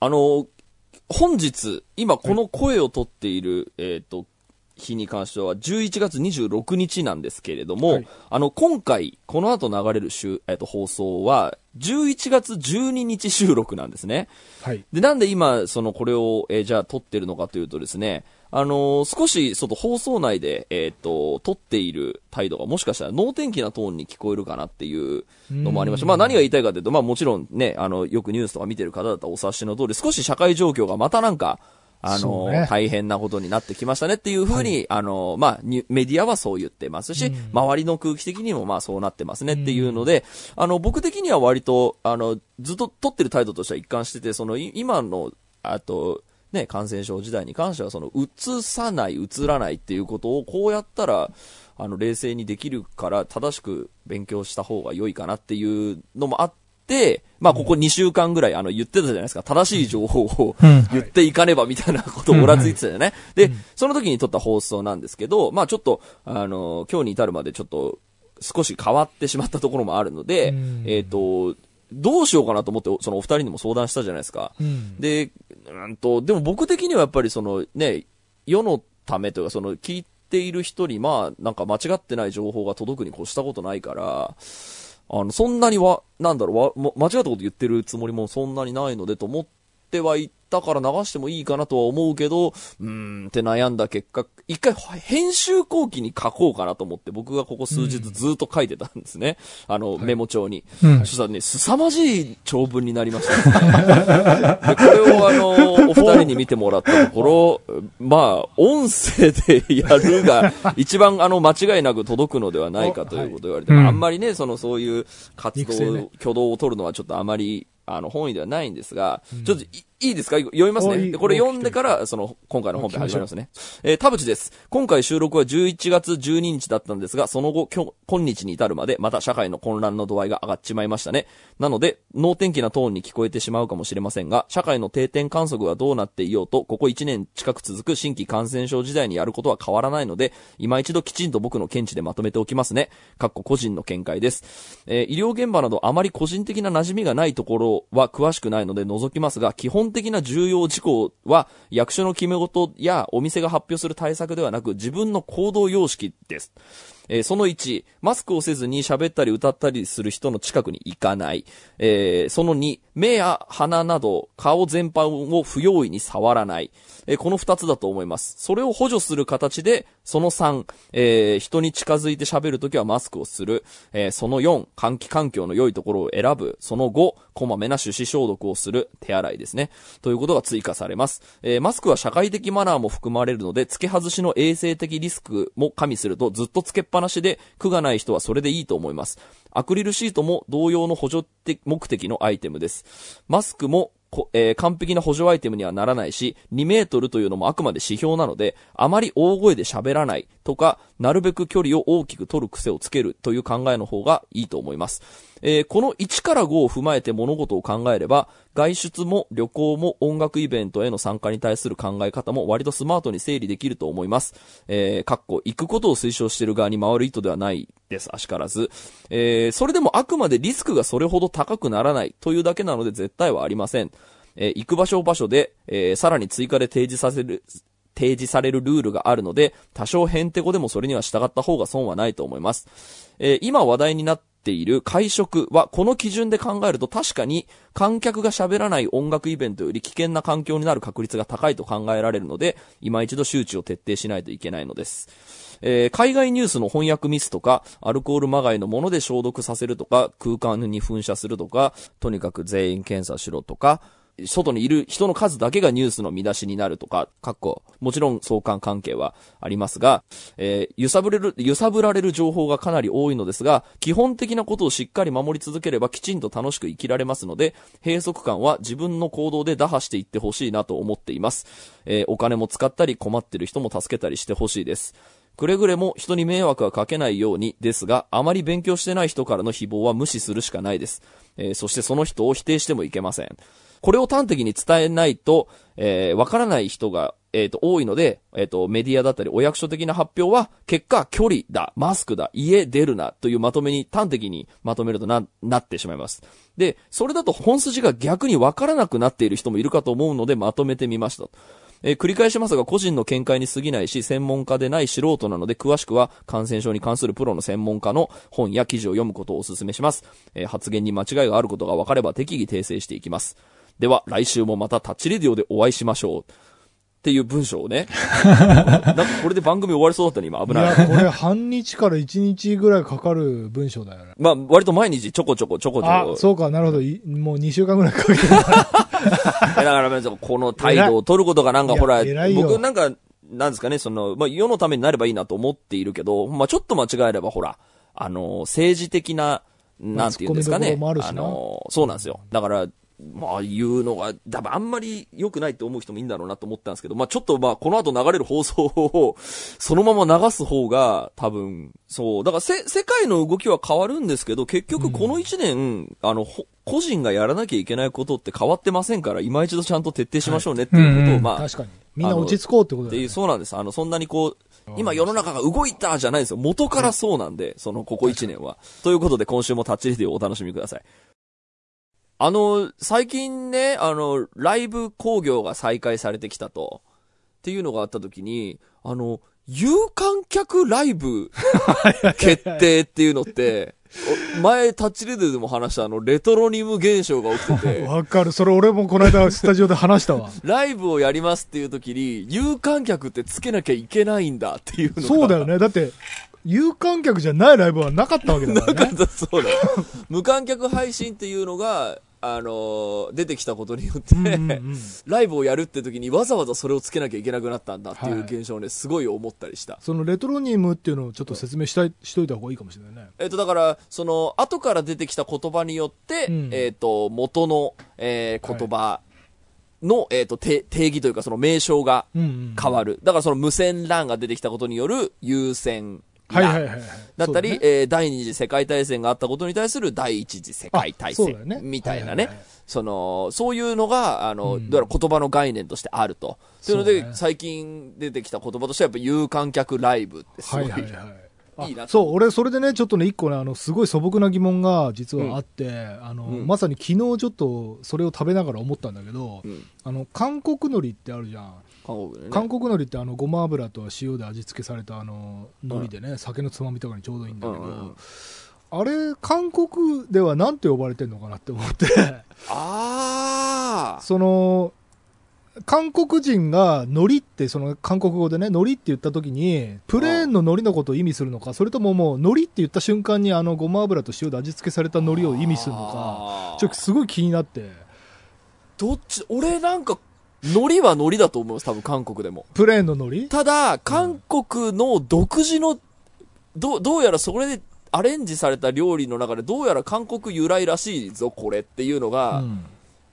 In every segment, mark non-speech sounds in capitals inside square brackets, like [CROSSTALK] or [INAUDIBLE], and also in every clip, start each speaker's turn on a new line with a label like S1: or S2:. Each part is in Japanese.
S1: あの、本日、今この声を取っている、えっ、と、日に関しては11月26日なんですけれども、
S2: はい
S1: あの、今回、この後流れる週、えっ、と、放送は、11月12日収録なんですね。
S2: はい。
S1: で、なんで今、その、これを、えーじゃあ撮ってるのかというとですね、あのー少し、その放送内で、えっ、と、撮っている態度がもしかしたら能天気なトーンに聞こえるかなっていうのもありました。まあ何が言いたいかというと、まあもちろんね、あの、よくニュースとか見てる方だったらお察しの通り、少し社会状況がまたなんか、あの
S2: ね。
S1: 大変なことになってきましたねっていうふうに、あのまあ、ニュメディアはそう言ってますし、周りの空気的にもまあそうなってますねっていうので、あの、僕的には割と、あの、ずっと取ってる態度としては一貫してて、その、い今の、あと、ね、感染症時代に関しては、その、移さない、移らないっていうことを、こうやったら、あの、冷静にできるから、正しく勉強した方が良いかなっていうのもあって、まあ、ここ2週間ぐらい、あの、言ってたじゃないですか。正しい情報を
S2: うん。[LAUGHS]
S1: 言っていかねばみたいなことをおらついてたよね。で、その時に撮った放送なんですけど、まあ、ちょっと、あの、今日に至るまでちょっと、少し変わってしまったところもあるので
S2: うん、
S1: えっと、どうしようかなと思って、そのお二人にも相談したじゃないですか。
S2: うん。
S1: で、うんと、でも僕的にはやっぱりそのね、世のためというか、その聞いている人に、まあ、なんか間違ってない情報が届くに越したことないから、あの、そんなには、なんだろう、わ、ま間違ったこと言ってるつもりもそんなにないのでと思ってはいったから流してもいいかなとは思うけど、うーんって悩んだ結果、一回編集後期に書こうかなと思って僕がここ数日ずっと書いてたんですね。あの、メモ帳に。
S2: うん
S1: そしたらね、凄まじい長文になりましたね。でこれをあの、お二人に見てもらったところ、まあ、音声でやるが、一番あの、間違いなく届くのではないかということを言われて、
S2: はい
S1: まああんまりね、その、そういう活動、
S2: ね
S1: 挙動を取るのはちょっとあまり、あの、本意ではないんですが、ちょっとい、いいですか？読みますね。これ読んでから、その、今回の本編始まりますね。えー田淵です。今回収録は11月12日だったんですが、その後、今日、今日に至るまで、また社会の混乱の度合いが上がっちまいましたね。なので、能天気なトーンに聞こえてしまうかもしれませんが、社会の定点観測がどうなっていようと、ここ1年近く続く新規感染症時代にやることは変わらないので、今一度きちんと僕の見地でまとめておきますね。かっこ個人の見解です。えー医療現場などあまり個人的な馴染みがないところは詳しくないので除きますが、基本的な重要事項は役所の決め事やお店が発表する対策ではなく自分の行動様式です。えーその1、マスクをせずに喋ったり歌ったりする人の近くに行かない。えーその2、目や鼻など顔全般を不用意に触らない。えーこの2つだと思います。それを補助する形で、その3、えー人に近づいて喋るときはマスクをする。えその4、換気環境の良いところを選ぶ。その5、こまめな手指消毒をする。手洗いですね。ということが追加されます。えマスクは社会的マナーも含まれるので、付け外しの衛生的リスクも加味すると、ずっと付けっぱなしで、苦がない人はそれでいいと思います。アクリルシートも同様の補助的目的のアイテムです。マスクもこえー完璧な補助アイテムにはならないし、2メートルというのもあくまで指標なので、あまり大声で喋らないとか、なるべく距離を大きく取る癖をつけるという考えの方がいいと思います。えーこの1から5を踏まえて物事を考えれば、外出も旅行も音楽イベントへの参加に対する考え方も割とスマートに整理できると思います。えー、かっこ、行くことを推奨している側に回る意図ではないです、あしからず。えーそれでもあくまでリスクがそれほど高くならないというだけなので絶対はありません。えー行く場所場所で、えーさらに追加で提示させる、提示されるルールがあるので、多少ヘンテコでもそれには従った方が損はないと思います。えー今話題になっている会食はこの基準で考えると確かに観客が喋らない音楽イベントより危険な環境になる確率が高いと考えられるので、今一度周知を徹底しないといけないのです。えー海外ニュースの翻訳ミスとか、アルコールまがいのもので消毒させるとか、空間に噴射するとか、とにかく全員検査しろとか、外にいる人の数だけがニュースの見出しになるとか、かっこ、もちろん相関関係はありますが、えー揺さぶれる、揺さぶられる情報がかなり多いのですが、基本的なことをしっかり守り続ければきちんと楽しく生きられますので、閉塞感は自分の行動で打破していってほしいなと思っています。えーお金も使ったり困ってる人も助けたりしてほしいです。くれぐれも人に迷惑はかけないようにですが、あまり勉強してない人からの誹謗は無視するしかないです。えーそしてその人を否定してもいけません。これを端的に伝えないと、えーわからない人がえっ、と、多いので、えっ、と、メディアだったりお役所的な発表は、結果、距離だ、マスクだ、家出るな、というまとめに端的にまとめるとな、なってしまいます。で、それだと本筋が逆にわからなくなっている人もいるかと思うので、まとめてみました。えー繰り返しますが、個人の見解に過ぎないし、専門家でない素人なので、詳しくは感染症に関するプロの専門家の本や記事を読むことをお勧めします。えー発言に間違いがあることが分かれば適宜訂正していきます。では、来週もまたタッチレディオでお会いしましょう。っていう文章をね。[LAUGHS] なんかこれで番組終わりそうだったね、今。危
S2: い
S1: ない。
S2: や、これ半日から1日ぐらいかかる文章だよね。
S1: まあ、割と毎日ちょこちょこちょこちょ
S2: あ
S1: こ、。
S2: そうか、なるほど。いもう2週間ぐらいかけてる。[LAUGHS]
S1: えだから、この態度を取ることがなんかほら僕なんか、なんですかね、その、まあ、世のためになればいいなと思っているけど、まあ、ちょっと間違えればほら、あの、政治的な、なんていうんですかね
S2: あ
S1: の、そうなんですよ。だから、まあ、言うのが、多分あんまり良くないって思う人もいいんだろうなと思ったんですけど、まあ、ちょっとまあ、この後流れる放送を、そのまま流す方が、多分、そう。だからせ、世界の動きは変わるんですけど、結局この一年、あの、ほ個人がやらなきゃいけないことって変わってませんから、今一度ちゃんと徹底しましょうねっていうことを、まあ、
S2: 確かに。みんな落ち着こうってこと
S1: っていう、
S2: だよね。
S1: そうなんです。あの、そんなにこう、今世の中が動いたじゃないんですよ。元からそうなんで、その、ここ1年は。ということで、今週もタッチレディをお楽しみください。あの、最近ね、あの、ライブ興行が再開されてきたと。っていうのがあった時に、あの、有観客ライブ [LAUGHS] 決定っていうのって、お前タッチレディでも話したあの、レトロニム現象が起きてて、[LAUGHS]
S2: わかる。それ俺もこの間 [LAUGHS] スタジオで話したわ。
S1: ライブをやりますっていう時に、有観客ってつけなきゃいけないんだっていうのが。
S2: そうだよね。だって、有観客じゃないライブはなかったわけだからね。
S1: なかった、そうだ。無観客配信っていうのが、あのー出てきたことによって、
S2: うんうんうん
S1: ライブをやるって時にわざわざそれをつけなきゃいけなくなったんだっていう
S2: はい
S1: 現象をね、すごい思ったりした。
S2: そのレトロニムっていうのをちょっと説明したい、しといた方がいいかもしれないね。
S1: えっ、と、だから、その、後から出てきた言葉によって、
S2: うん
S1: えっ、と、元の、えー言葉の、えっ、と、て定義というか、その名称が
S2: うんうん。
S1: 変わる。だからその無線 LAN が出てきたことによる優先
S2: はいはいはいはい。
S1: だったり、
S2: ね。
S1: えー第二次世界大戦があったことに対する第一次世界大戦みたいなね。その、そういうのが、あの、
S2: うん。
S1: どうやら言葉の概念としてあると。というので、
S2: ね。
S1: 最近出てきた言葉としては、やっぱ有観客ライブってすごい、
S2: はいはいはい。あ
S1: いい
S2: そう、俺、それでね、ちょっとね、一個ね、あの、すごい素朴な疑問が実はあって、あの、
S1: うん。
S2: まさに昨日ちょっとそれを食べながら思ったんだけど、
S1: うん。
S2: あの、韓国海苔ってあるじゃん。
S1: 韓国でね。
S2: 韓国海苔ってあの、ごま油と塩で味付けされたあの、海苔でね、酒のつまみとかにちょうどいいんだけど、
S1: うんうんうん。
S2: あれ、韓国ではなんて呼ばれてんのかなって思って、[LAUGHS]
S1: ああ
S2: その、韓国人が海苔って、その韓国語でね、海苔って言った時に、プレーンの海苔のことを意味するのか、それとももう海苔って言った瞬間にあのごま油と塩で味付けされた海苔を意味するのか、ちょっとすごい気になって、
S1: どっち、俺なんか、海苔は海苔だと思います、多分韓国でも。
S2: プレーンの
S1: ただ、韓国の独自の、どう、どうやらそれでアレンジされた料理の中で、どうやら韓国由来らしいぞ、これっていうのが、
S2: うん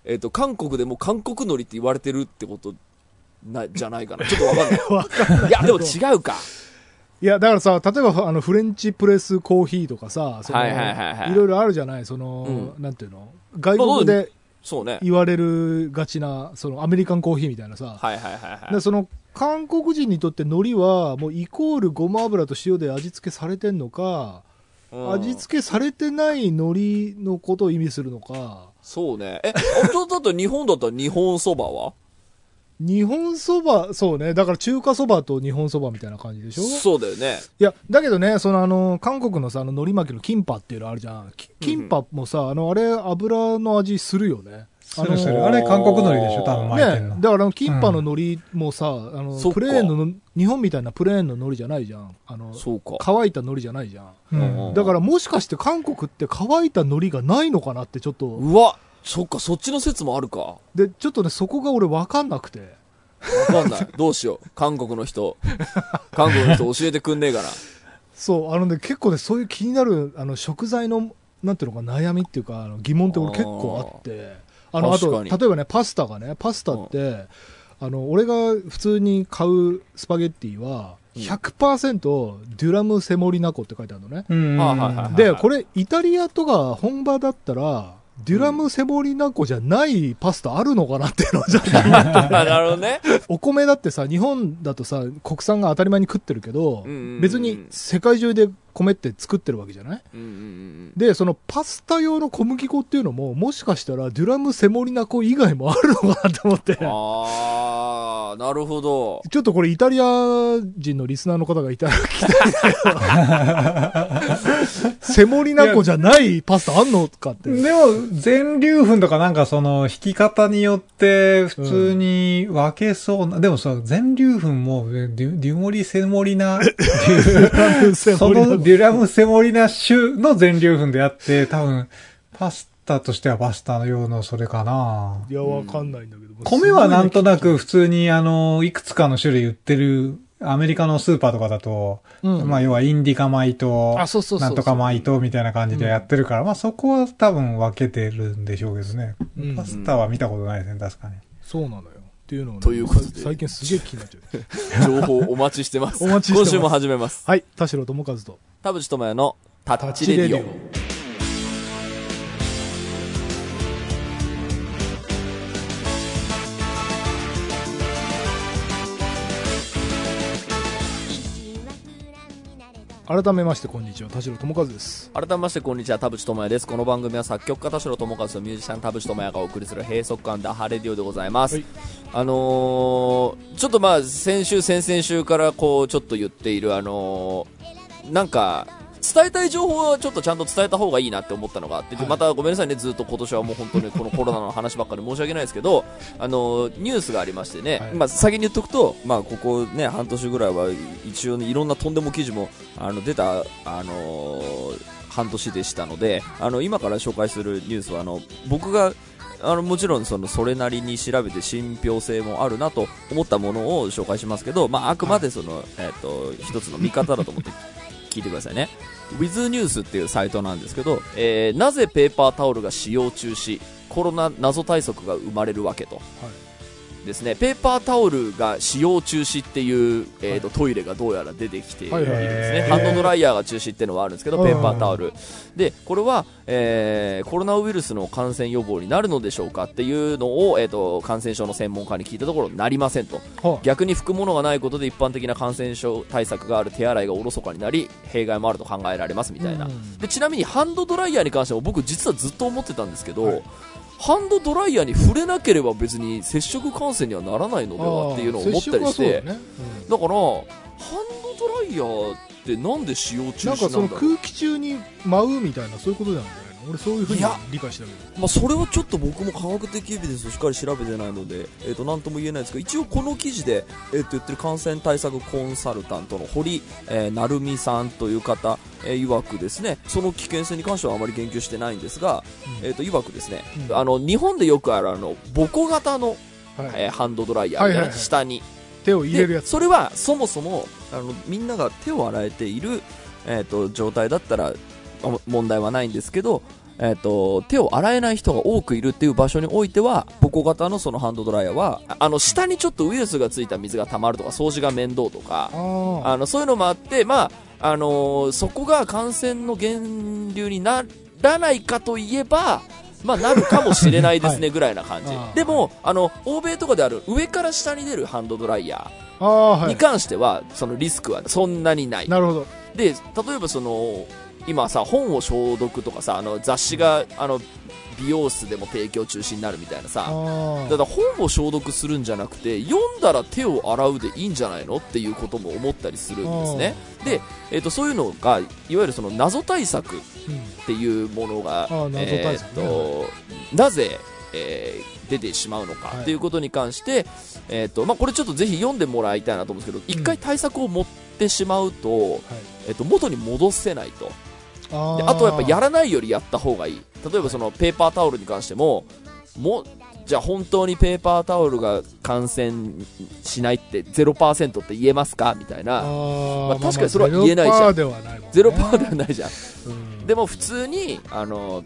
S1: えっ、と、韓国でも韓国海苔って言われてるってことな、じゃないかな。ちょっとわかんない。[LAUGHS]
S2: わかんない
S1: いや、でも違うか。
S2: いや、だからさ、例えばあのフレンチプレスコーヒーとかさ、その
S1: はいはいはいはい
S2: いろいろあるじゃない、その、
S1: う
S2: なんていうの？外国で
S1: そうね。
S2: 言われるがちな、そのアメリカンコーヒーみたいなさ、
S1: はいはいはいはい。
S2: でその韓国人にとって海苔はもうイコールごま油と塩で味付けされてんのか、
S1: うん
S2: 味付けされてない海苔のことを意味するのか
S1: そうね。え、あと、だと日本だったら日本そばは？
S2: 日本そばそうね。だから中華そばと日本そばみたいな感じでしょ？
S1: そうだよね。
S2: いやだけどねそのあの韓国のさあの海苔巻きのキンパっていうのあるじゃん。きキンパもさ、あのあれ油の味するよね。
S3: するする。あれ韓国海苔でしょ、多分巻いてんの。
S2: ね、だからあのキンパの海苔もさ、あの
S1: そっか。
S2: プレーンの日本みたいなプレーンの海苔じゃないじゃん。あの。乾いた海苔じゃないじゃん。
S3: うん
S2: だからもしかして韓国って乾いた海苔がないのかなってちょっと
S1: うわ、そっか、そっちの説もあるか。わ
S2: でちょっとねそこが俺分かんなくて
S1: かんない。どうしよう。韓国の人。韓国の人教えてくんねえかな。
S2: そうあのね結構ねそういう気になるあの食材のなんていうのか悩みっていうかあの疑問って俺結構あってあのあと
S1: 確かに
S2: 例えばねパスタがねパスタってあの俺が普通に買うスパゲッティは
S1: うん
S2: 100%デュラムセモリナコって書いてあるのね、
S3: うん。
S1: はいはいはい
S2: でこれイタリアとか本場だったらデュラムセモリナ粉じゃないパスタあるのかなっていうのをちょっと [LAUGHS]
S1: なるほどね。
S2: お米だってさ、日本だとさ、国産が当たり前に食ってるけど、別に世界中で米って作ってるわけじゃない？
S1: うんうんうん
S2: で、そのパスタ用の小麦粉っていうのも、もしかしたらデュラムセモリナ粉以外もあるのかなって思って。
S1: あー、なるほど。
S2: ちょっとこれイタリア人のリスナーの方がいたら聞きたいんだけど。[LAUGHS] [LAUGHS] セモリナ粉じゃないパスタあんのかって。
S3: でも、全粒粉とかなんかその、引き方によって普通に分けそうな、でもさ、全粒粉も、デュデュモリセモリナ、そのデュラムセモリナ種の全粒粉であって、多分、パスタとしてはパスタ用のそれかない
S2: や、わかんないんだけど。
S3: 米はなんとなく普通にあの、いくつかの種類売ってる、アメリカのスーパーとかだと、
S2: うん
S3: まあ要はインディカ米と、なんとか米とみたいな感じでやってるから、まあそこは多分分けてるんでしょうけどね。
S2: うん
S3: パスタは見たことないですね、確かに。
S2: そうなのよ。っていうのをね、
S1: ということで
S2: さ最近すげえ気になっちゃう。[LAUGHS]
S1: 情報お待ちしてます。
S2: お待ちしてます
S1: 今週も始めます。
S2: はい、田代智和と。
S1: 田淵智也のタッチレディオ。
S2: 改めまして、こんにちは。田代智和です。
S1: 改めましてこんにちは田淵智也ですこの番組は作曲家田代智和とミュージシャン田淵智也がお送りする閉塞感ダハレディオでございます、
S2: はい
S1: あのー、ちょっとまあ先週先々週からこうちょっと言っているあのー、なんか伝えたい情報はちょっとちゃんと伝えた方がいいなって思ったのがあって、で
S2: はい
S1: またごめんなさいね、ずっと今年はもう本当にこのコロナの話ばっかり申し訳ないですけど、[LAUGHS] あのニュースがありましてね、
S2: はい
S1: まあ、先に言っとくと、まあ、ここね、半年ぐらいは一応ね、いろんなとんでも記事もあの出た、あのー半年でしたので、あの今から紹介するニュースはあの僕があのもちろんそのそれなりに調べて信憑性もあるなと思ったものを紹介しますけど、まあ、あくまでその、えっと一つの見方だと思って聞いてくださいね。ウィズニュースっていうサイトなんですけど、えーなぜペーパータオルが使用中止コロナ謎対策が生まれるわけと、はい。ですねペーパータオルが使用中止っていう、えーとトイレがどうやら出てきているんですね、
S2: はい
S3: はい。
S1: ハンドドライヤーが中止っていうのはあるんですけど、
S2: うん
S1: ペーパータオル。でこれは、えーコロナウイルスの感染予防になるのでしょうかっていうのを、えー、と感染症の専門家に聞いたところなりませんと。
S2: は
S1: 逆に拭くものがないことで一般的な感染症対策がある手洗いがおろそかになり弊害もあると考えられますみたいな、
S2: うん。
S1: でちなみにハンドドライヤーに関しても僕実はずっと思ってたんですけど、
S2: はい
S1: ハンドドライヤーに触れなければ別に接触感染にはならないのではっていうのを思ったりして。だ,、
S2: あー接触はそうだよね。
S1: からハンドドライヤーってなんで使用中
S2: なんかその
S1: 止なんだろう
S2: 空気中に舞うみたいなそういうことなゃない？の俺そういうふうに理解したけど。
S1: まあ、それはちょっと僕も科学的エビデンスをしっかり調べてないので、えー、と何とも言えないですが一応この記事で、えー、と言ってる感染対策コンサルタントの堀、えー、成美さんという方、えー、曰くですねその危険性に関してはあまり言及してないんですが、
S2: うん。
S1: えー、と曰くですね、
S2: うん。
S1: あの日本でよくあるあのボコ型の、
S2: はい。
S1: えーハンドドライヤーみたいな、
S2: はいはいはい。
S1: 下に。
S2: 手を入れるやつ。
S1: でそれはそもそもあのみんなが手を洗えている、えー、と状態だったらあ問題はないんですけど、えー、と手を洗えない人が多くいるっていう場所においてはボコ型のそのハンドドライヤーはああの下にちょっとウイルスがついた水が溜まるとか掃除が面倒とか
S2: あ
S1: のそういうのもあって、まああのーそこが感染の源流にならないかといえば、まあ、なるかもしれないですねぐらいな感じ、
S2: あー
S1: でもあの欧米とかである上から下に出るハンドドライヤ
S2: ー
S1: に関しては、そのリスクはそんなにない。
S2: なるほど。
S1: で例えばその今さ本を消毒とかさあの雑誌があの美容室でも提供中止になるみたいなさだから本を消毒するんじゃなくて読んだら手を洗うでいいんじゃないのっていうことも思ったりするんですね。で、えー、とそういうのがいわゆるその謎対策
S2: うん
S1: っていうものが
S2: あー謎対策ね。
S1: えーとなぜ、えー出てしまうのか
S2: はい。
S1: っていうことに関して、えーとまあ、これちょっとぜひ読んでもらいたいなと思うんですけど一回対策を持ってしまうと,、えー、と元に戻せないと
S2: あ
S1: あとはやっぱやらないよりやった方がいい。例えばそのペーパータオルに関してももじゃあ本当にペーパータオルが感染しないって0%って言えますか？みたいな。まあ確かにそれは言えないじゃん。
S2: ゼロパーではないね。
S1: ではないじゃん。
S2: うん。
S1: でも普通にあの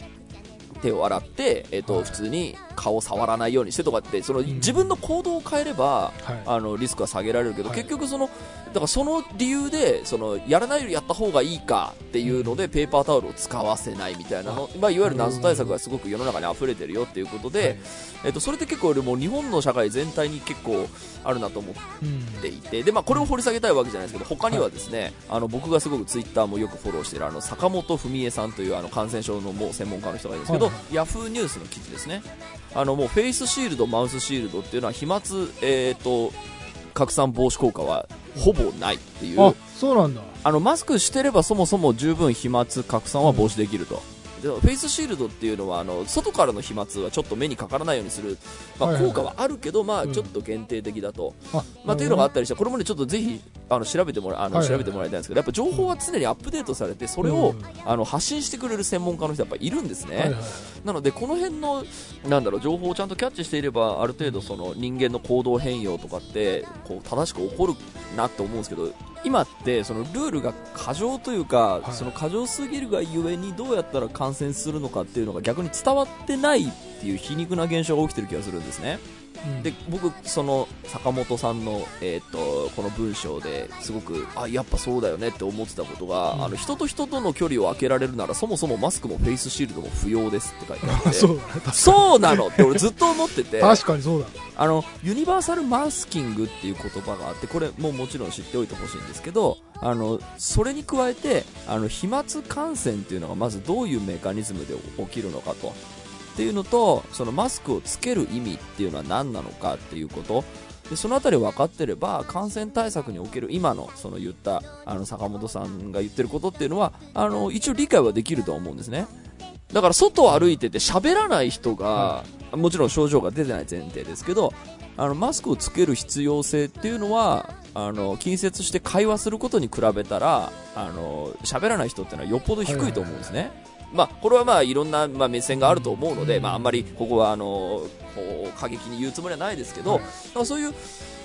S1: 手を洗って、えーと
S2: はい。
S1: 普通に顔を触らないようにしてとかってその
S2: ん。
S1: 自分の行動を変えれば、
S2: はい。
S1: あのリスクは下げられるけど、
S2: はい。
S1: 結局そのだからその理由で、その、やらないよりやった方がいいかっていうので、ペーパータオルを使わせないみたいなの、まあ、いわゆる謎対策がすごく世の中に溢れてるよっていうことで、
S2: はい。
S1: えっと、それって結構俺も日本の社会全体に結構あるなと思っ
S2: うん
S1: ていて、で、まあ、これを掘り下げたいわけじゃないですけど、他にはですね、あの、僕がすごくツイッターもよくフォローしている、あの、坂本文江さんというあの、感染症のもう専門家の人がいるんですけど、ヤフーニュースの記事ですね。あの、もうフェイスシールド、マウスシールドっていうのは飛沫、えっ、と、拡散防止効果はほぼないっていう。
S2: あ、そうなんだ。
S1: あの、マスクしてればそもそも十分飛沫拡散は防止できると。でフェイスシールドっていうのはあの外からの飛沫はちょっと目にかからないようにする、まあ、効果はあるけど、まあ、
S2: うん。
S1: ちょっと限定的だと、
S2: あ、
S1: まあ、っていうのがあったりしてこれもねちょっとぜひあの調べてもらあの、調べてもらいたいんですけどやっぱ情報は常にアップデートされてそれを、
S2: うん。
S1: あの発信してくれる専門家の人やっぱいるんですね、
S2: はいはい。
S1: なのでこの辺のなんだろう情報をちゃんとキャッチしていればある程度その人間の行動変容とかってこう正しく起こるなって思うんですけど今ってそのルールが過剰というか、
S2: はい
S1: その過剰すぎるがゆえにどうやったら感染するのかっていうのが逆に伝わってないっていう皮肉な現象が起きてる気がするんですね。
S2: うん。
S1: で僕その坂本さんの、えー、とこの文章ですごくあやっぱそうだよねって思ってたことが、
S2: うん。
S1: あの人と人との距離を空けられるならそもそもマスクもフェイスシールドも不要ですって書いてあって [LAUGHS]
S2: そう
S1: そうなのって俺ずっと思ってて
S2: 確かにそうだ。
S1: あのユニバーサルマスキングっていう言葉があってこれももちろん知っておいてほしいんですけどあのそれに加えてあの飛沫感染っていうのがまずどういうメカニズムで起きるのかとっていうのとそのマスクをつける意味っていうのは何なのかっていうこと。でそのあたり分かってれば感染対策における今のその言ったあの坂本さんが言ってることっていうのはあの一応理解はできるとは思うんですね。だから外を歩いてて喋らない人が、もちろん症状が出てない前提ですけどあのマスクをつける必要性っていうのはあの近接して会話することに比べたらあの喋らない人っていうのはよっぽど低いと思うんですね。まあ、これはまあいろんなまあ目線があると思うので、まあ、あんまりここはあのこう過激に言うつもりはないですけど、
S2: はい。
S1: そういう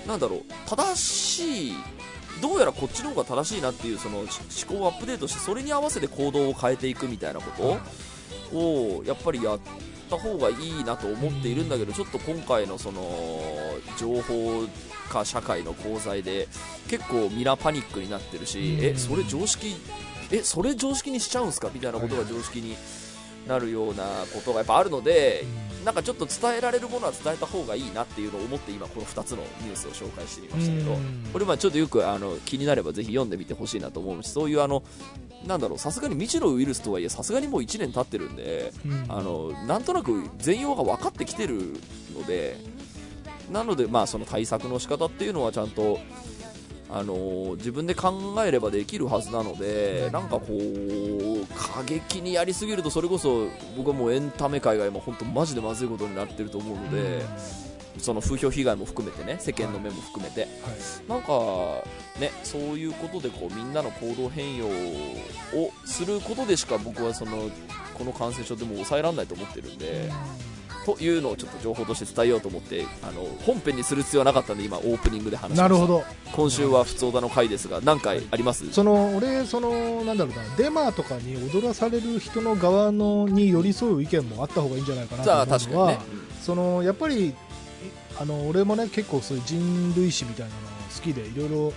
S1: なんだろう正しいどうやらこっちの方が正しいなっていうその思考をアップデートしてそれに合わせて行動を変えていくみたいなことをやっぱりやった方がいいなと思っているんだけどちょっと今回のその情報化社会の功罪で結構ミラーパニックになってるし
S2: うん。
S1: えそれ常識えそれ常識にしちゃうんすか？みたいなことが常識になるようなことがやっぱあるのでなんかちょっと伝えられるものは伝えた方がいいなっていうのを思って今この2つのニュースを紹介してみましたけど
S2: うん。
S1: これまあちょっとよくあの気になればぜひ読んでみてほしいなと思うしそういうあのなんだろうさすがに未知のウイルスとはいえさすがにもう1年経ってるんで
S2: うん。
S1: あのなんとなく全容が分かってきてるのでなのでまあその対策の仕方っていうのはちゃんとあの自分で考えればできるはずなのでなんかこう過激にやりすぎるとそれこそ僕はもうエンタメ界が今本当マジでまずいことになってると思うのでその風評被害も含めてね世間の目も含めて。
S2: はい。
S1: なんかねそういうことでこうみんなの行動変容をすることでしか僕はそのこの感染症でも抑えられないと思ってるんでというのをちょっと情報として伝えようと思ってあの本編にする必要はなかったんで今オープニングで話し
S2: なるほど。
S1: 今週は普通だの回ですが何回あります？
S2: その俺そのなんだろうなデマとかに踊らされる人の側のに寄り添う意見もあった方がいいんじゃないかなと思うのは、
S1: 確かにね、
S2: そのやっぱりあの俺もね結構そういう人類史みたいなの好きでいろいろ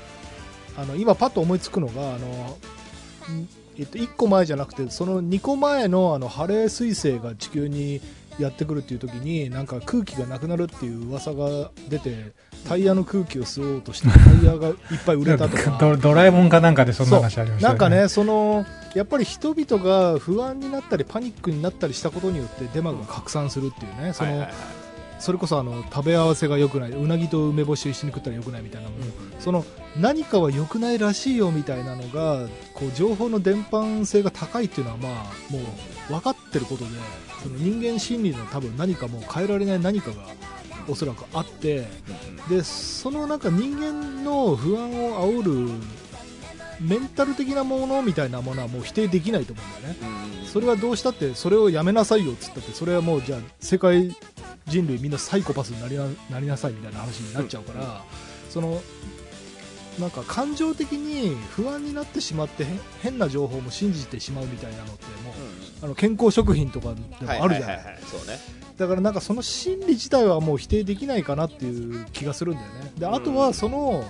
S2: あの今パッと思いつくのがあの、んえっと、1個前じゃなくてその2個前のあのハレー彗星が地球にやってくるっていう時になんか空気がなくなるっていう噂が出てタイヤの空気を吸おうとしてタイヤがいっぱい売れたとか。
S3: ドドラえもんかなんかでそんな話ありました
S2: なんかね、そのやっぱり人々が不安になったりパニックになったりしたことによってデマが拡散するっていうね、その
S1: はいはいはい。
S2: それこそあの食べ合わせが良くない、うなぎと梅干しを一緒に食ったら良くないみたいなのも、その何かは良くないらしいよみたいなのが、こう情報の伝播性が高いっていうのは、まあ、もう分かってることで、その人間心理の多分何かもう変えられない何かがおそらくあって、でそのなんか人間の不安を煽るメンタル的なものみたいなものはもう否定できないと思うんだよね。
S1: うん
S2: それはどうしたってそれをやめなさいよっつったってそれはもうじゃあ世界人類みんなサイコパスになりななりなさいみたいな話になっちゃうから、そのなんか感情的に不安になってしまってへ変な情報も信じてしまうみたいなのってもう、あの健康食品とかでもあるじゃない,、
S1: そうね。
S2: だからなんかその心理自体はもう否定できないかなっていう気がするんだよね。であとはその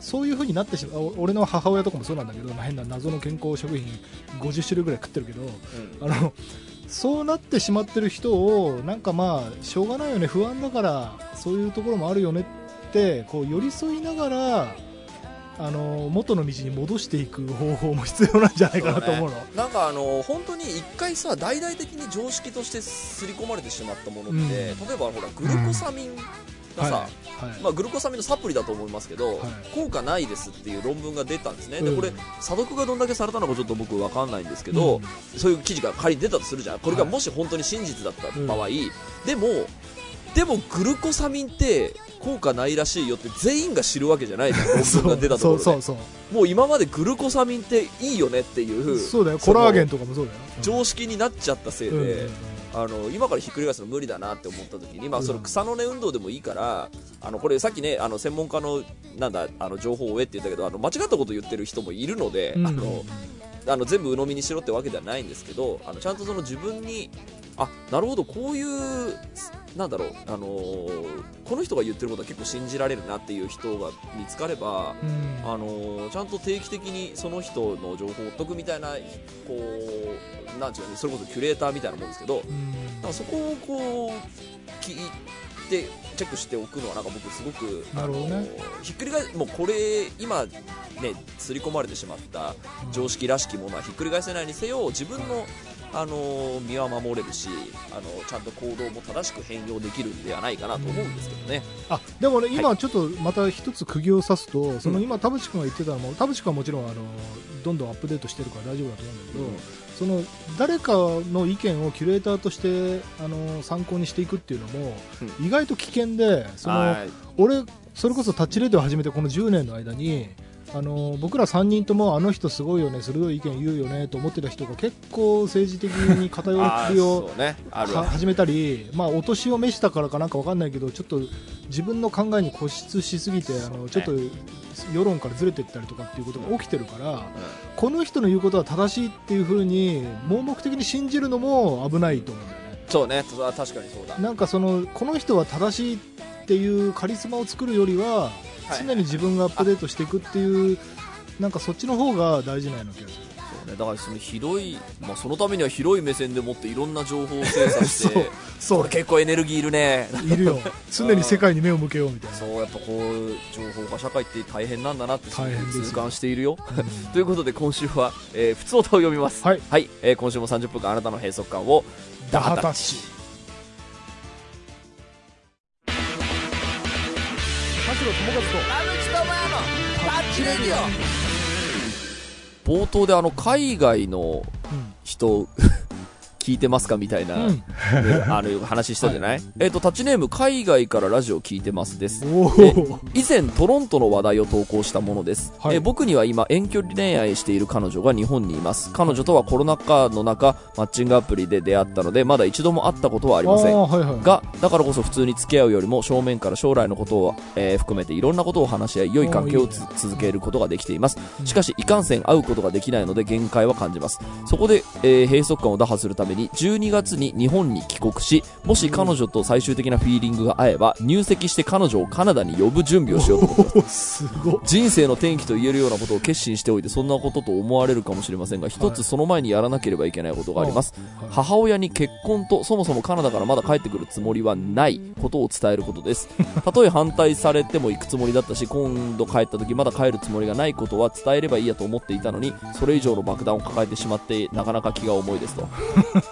S2: そういう風になってしまう俺の母親とかもそうなんだけど変な謎の健康食品50種類ぐらい食ってるけどあのそうなってしまってる人をなんかまあしょうがないよね。不安だからそういうところもあるよねってこう寄り添いながらあの元の道に戻していく方法も必要なんじゃないかなと思うの。
S1: ね。なんかあの本当に一回さ大々的に常識として刷り込まれてしまったものって、
S2: うん。
S1: 例えばほらグルコサミンがさ、
S2: はいはい
S1: まあ、グルコサミンのサプリだと思いますけど、
S2: はい。
S1: 効果ないですっていう論文が出たんですね、
S2: うん。
S1: でこれ査読がどんだけされたのかちょっと僕分かんないんですけど、
S2: うん。
S1: そういう記事が仮に出たとするじゃんこれが
S2: はい
S1: もし本当に真実だった
S2: うん
S1: 場合、でもでもグルコサミンって効果ないらしいよって全員が知るわけじゃないじゃん論文が出たところで。
S2: そうそうそう。
S1: もう今までグルコサミンっていいよねっていう。
S2: そうだよ。コラーゲンとかもそうだよ。
S1: 常識になっちゃったせいで、
S2: うんうんうん。
S1: あの今からひっくり返すの無理だなって思った時に、まあ、それ
S2: うん
S1: 草の根運動でもいいから、あのこれさっきねあの専門家のなんだあの情報を得って言ったけどあの間違ったこと言ってる人もいるので、
S2: うん。
S1: あのあの全部鵜呑みにしろってわけではないんですけどあのちゃんとその自分にあなるほど。こういうなんだろう、あのーこの人が言ってることは結構信じられるなっていう人が見つかれば、
S2: うん。
S1: あのーちゃんと定期的にその人の情報を追っとくみたいなこうなんていうのそれこそキュレーターみたいなもんですけど、
S2: うん。
S1: だからそこをこう聞いてチェックしておくのはなんか僕すごくあのひっくり返もうこれ今ね刷り込まれてしまった常識らしきものはひっくり返せないにせよ自分のあの身は守れるしあのちゃんと行動も正しく変容できるんではないかなと思うんですけどね。
S2: あでもね今ちょっとまた一つ釘を刺すと、その
S1: うん。
S2: 今田淵君が言ってたのも田淵君はもちろんあのどんどんアップデートしてるから大丈夫だと思うんだけど、その誰かの意見をキュレーターとしてあの参考にしていくっていうのも、意外と危険でその
S1: はい。
S2: 俺それこそタッチレディを始めてこの10年の間にあの僕ら3人ともあの人すごいよね鋭い意見言うよねと思ってた人が結構政治的に偏りを [LAUGHS]
S1: ね。
S2: 始めたり、まあ、お年を召したからかなんかわかんないけどちょっと自分の考えに固執しすぎてあのちょっと世論からずれていったりとかっていうことが起きてるからこの人の言うことは正しいっていうふうに盲目的に信じるのも危ないと思うんだよね。
S1: そうね。それは確かにそうだ。
S2: なんかそのこの人は正しいっていうカリスマを作るよりは
S1: はい
S2: 常に自分がアップデートしていくっていうなんかそっちの方が大事なような気がする。
S1: そうね、だからその広い、まあ、そのためには広い目線でもっていろんな情報を精査し [LAUGHS]
S2: そう。
S1: て
S2: そう。
S1: これ結構エネルギーいるね。
S2: いるよ。[LAUGHS] 常に世界に目を向けようみたいな。
S1: そうやっぱこう情報化社会って大変なんだなって痛感しているよ。
S2: うん。[LAUGHS]
S1: ということで今週は、えー、普通歌を読みます。
S2: はい、
S1: えー今週も30分間あなたの閉塞感を
S2: ダハタッチ田代友和と。タッチレディ
S1: 冒頭であの海外の
S2: オ、
S1: 人 [LAUGHS] 聞いてますかみたいな、
S2: うん。う [LAUGHS] ん
S1: あの話したじゃない、えっ、とタッチネーム海外からラジオ聞いてますです。以前トロントの話題を投稿したものです、
S2: はい。
S1: え僕には今遠距離恋愛している彼女が日本にいます。彼女とはコロナ禍の中マッチングアプリで出会ったのでまだ一度も会ったことはありません。
S2: はいはい。
S1: がだからこそ普通に付き合うよりも正面から将来のことを、えー含めていろんなことを話し合い良い関係を続けることができています。
S2: うん。
S1: しかしいかんせん会うことができないので限界は感じます。そこで、えー閉塞感を打破するために12月に日本に帰国しもし彼女と最終的なフィーリングが合えば入籍して彼女をカナダに呼ぶ準備をしようと思ってます人生の転機と言えるようなことを決心しておいてそんなことと思われるかもしれませんが一つその前にやらなければいけないことがあります、
S2: はい。
S1: 母親に結婚とそもそもカナダからまだ帰ってくるつもりはないことを伝えることです。たとえ反対されても行くつもりだったし今度帰った時まだ帰るつもりがないことは伝えればいいやと思っていたのにそれ以上の爆弾を抱えてしまってなかなか気が重いですと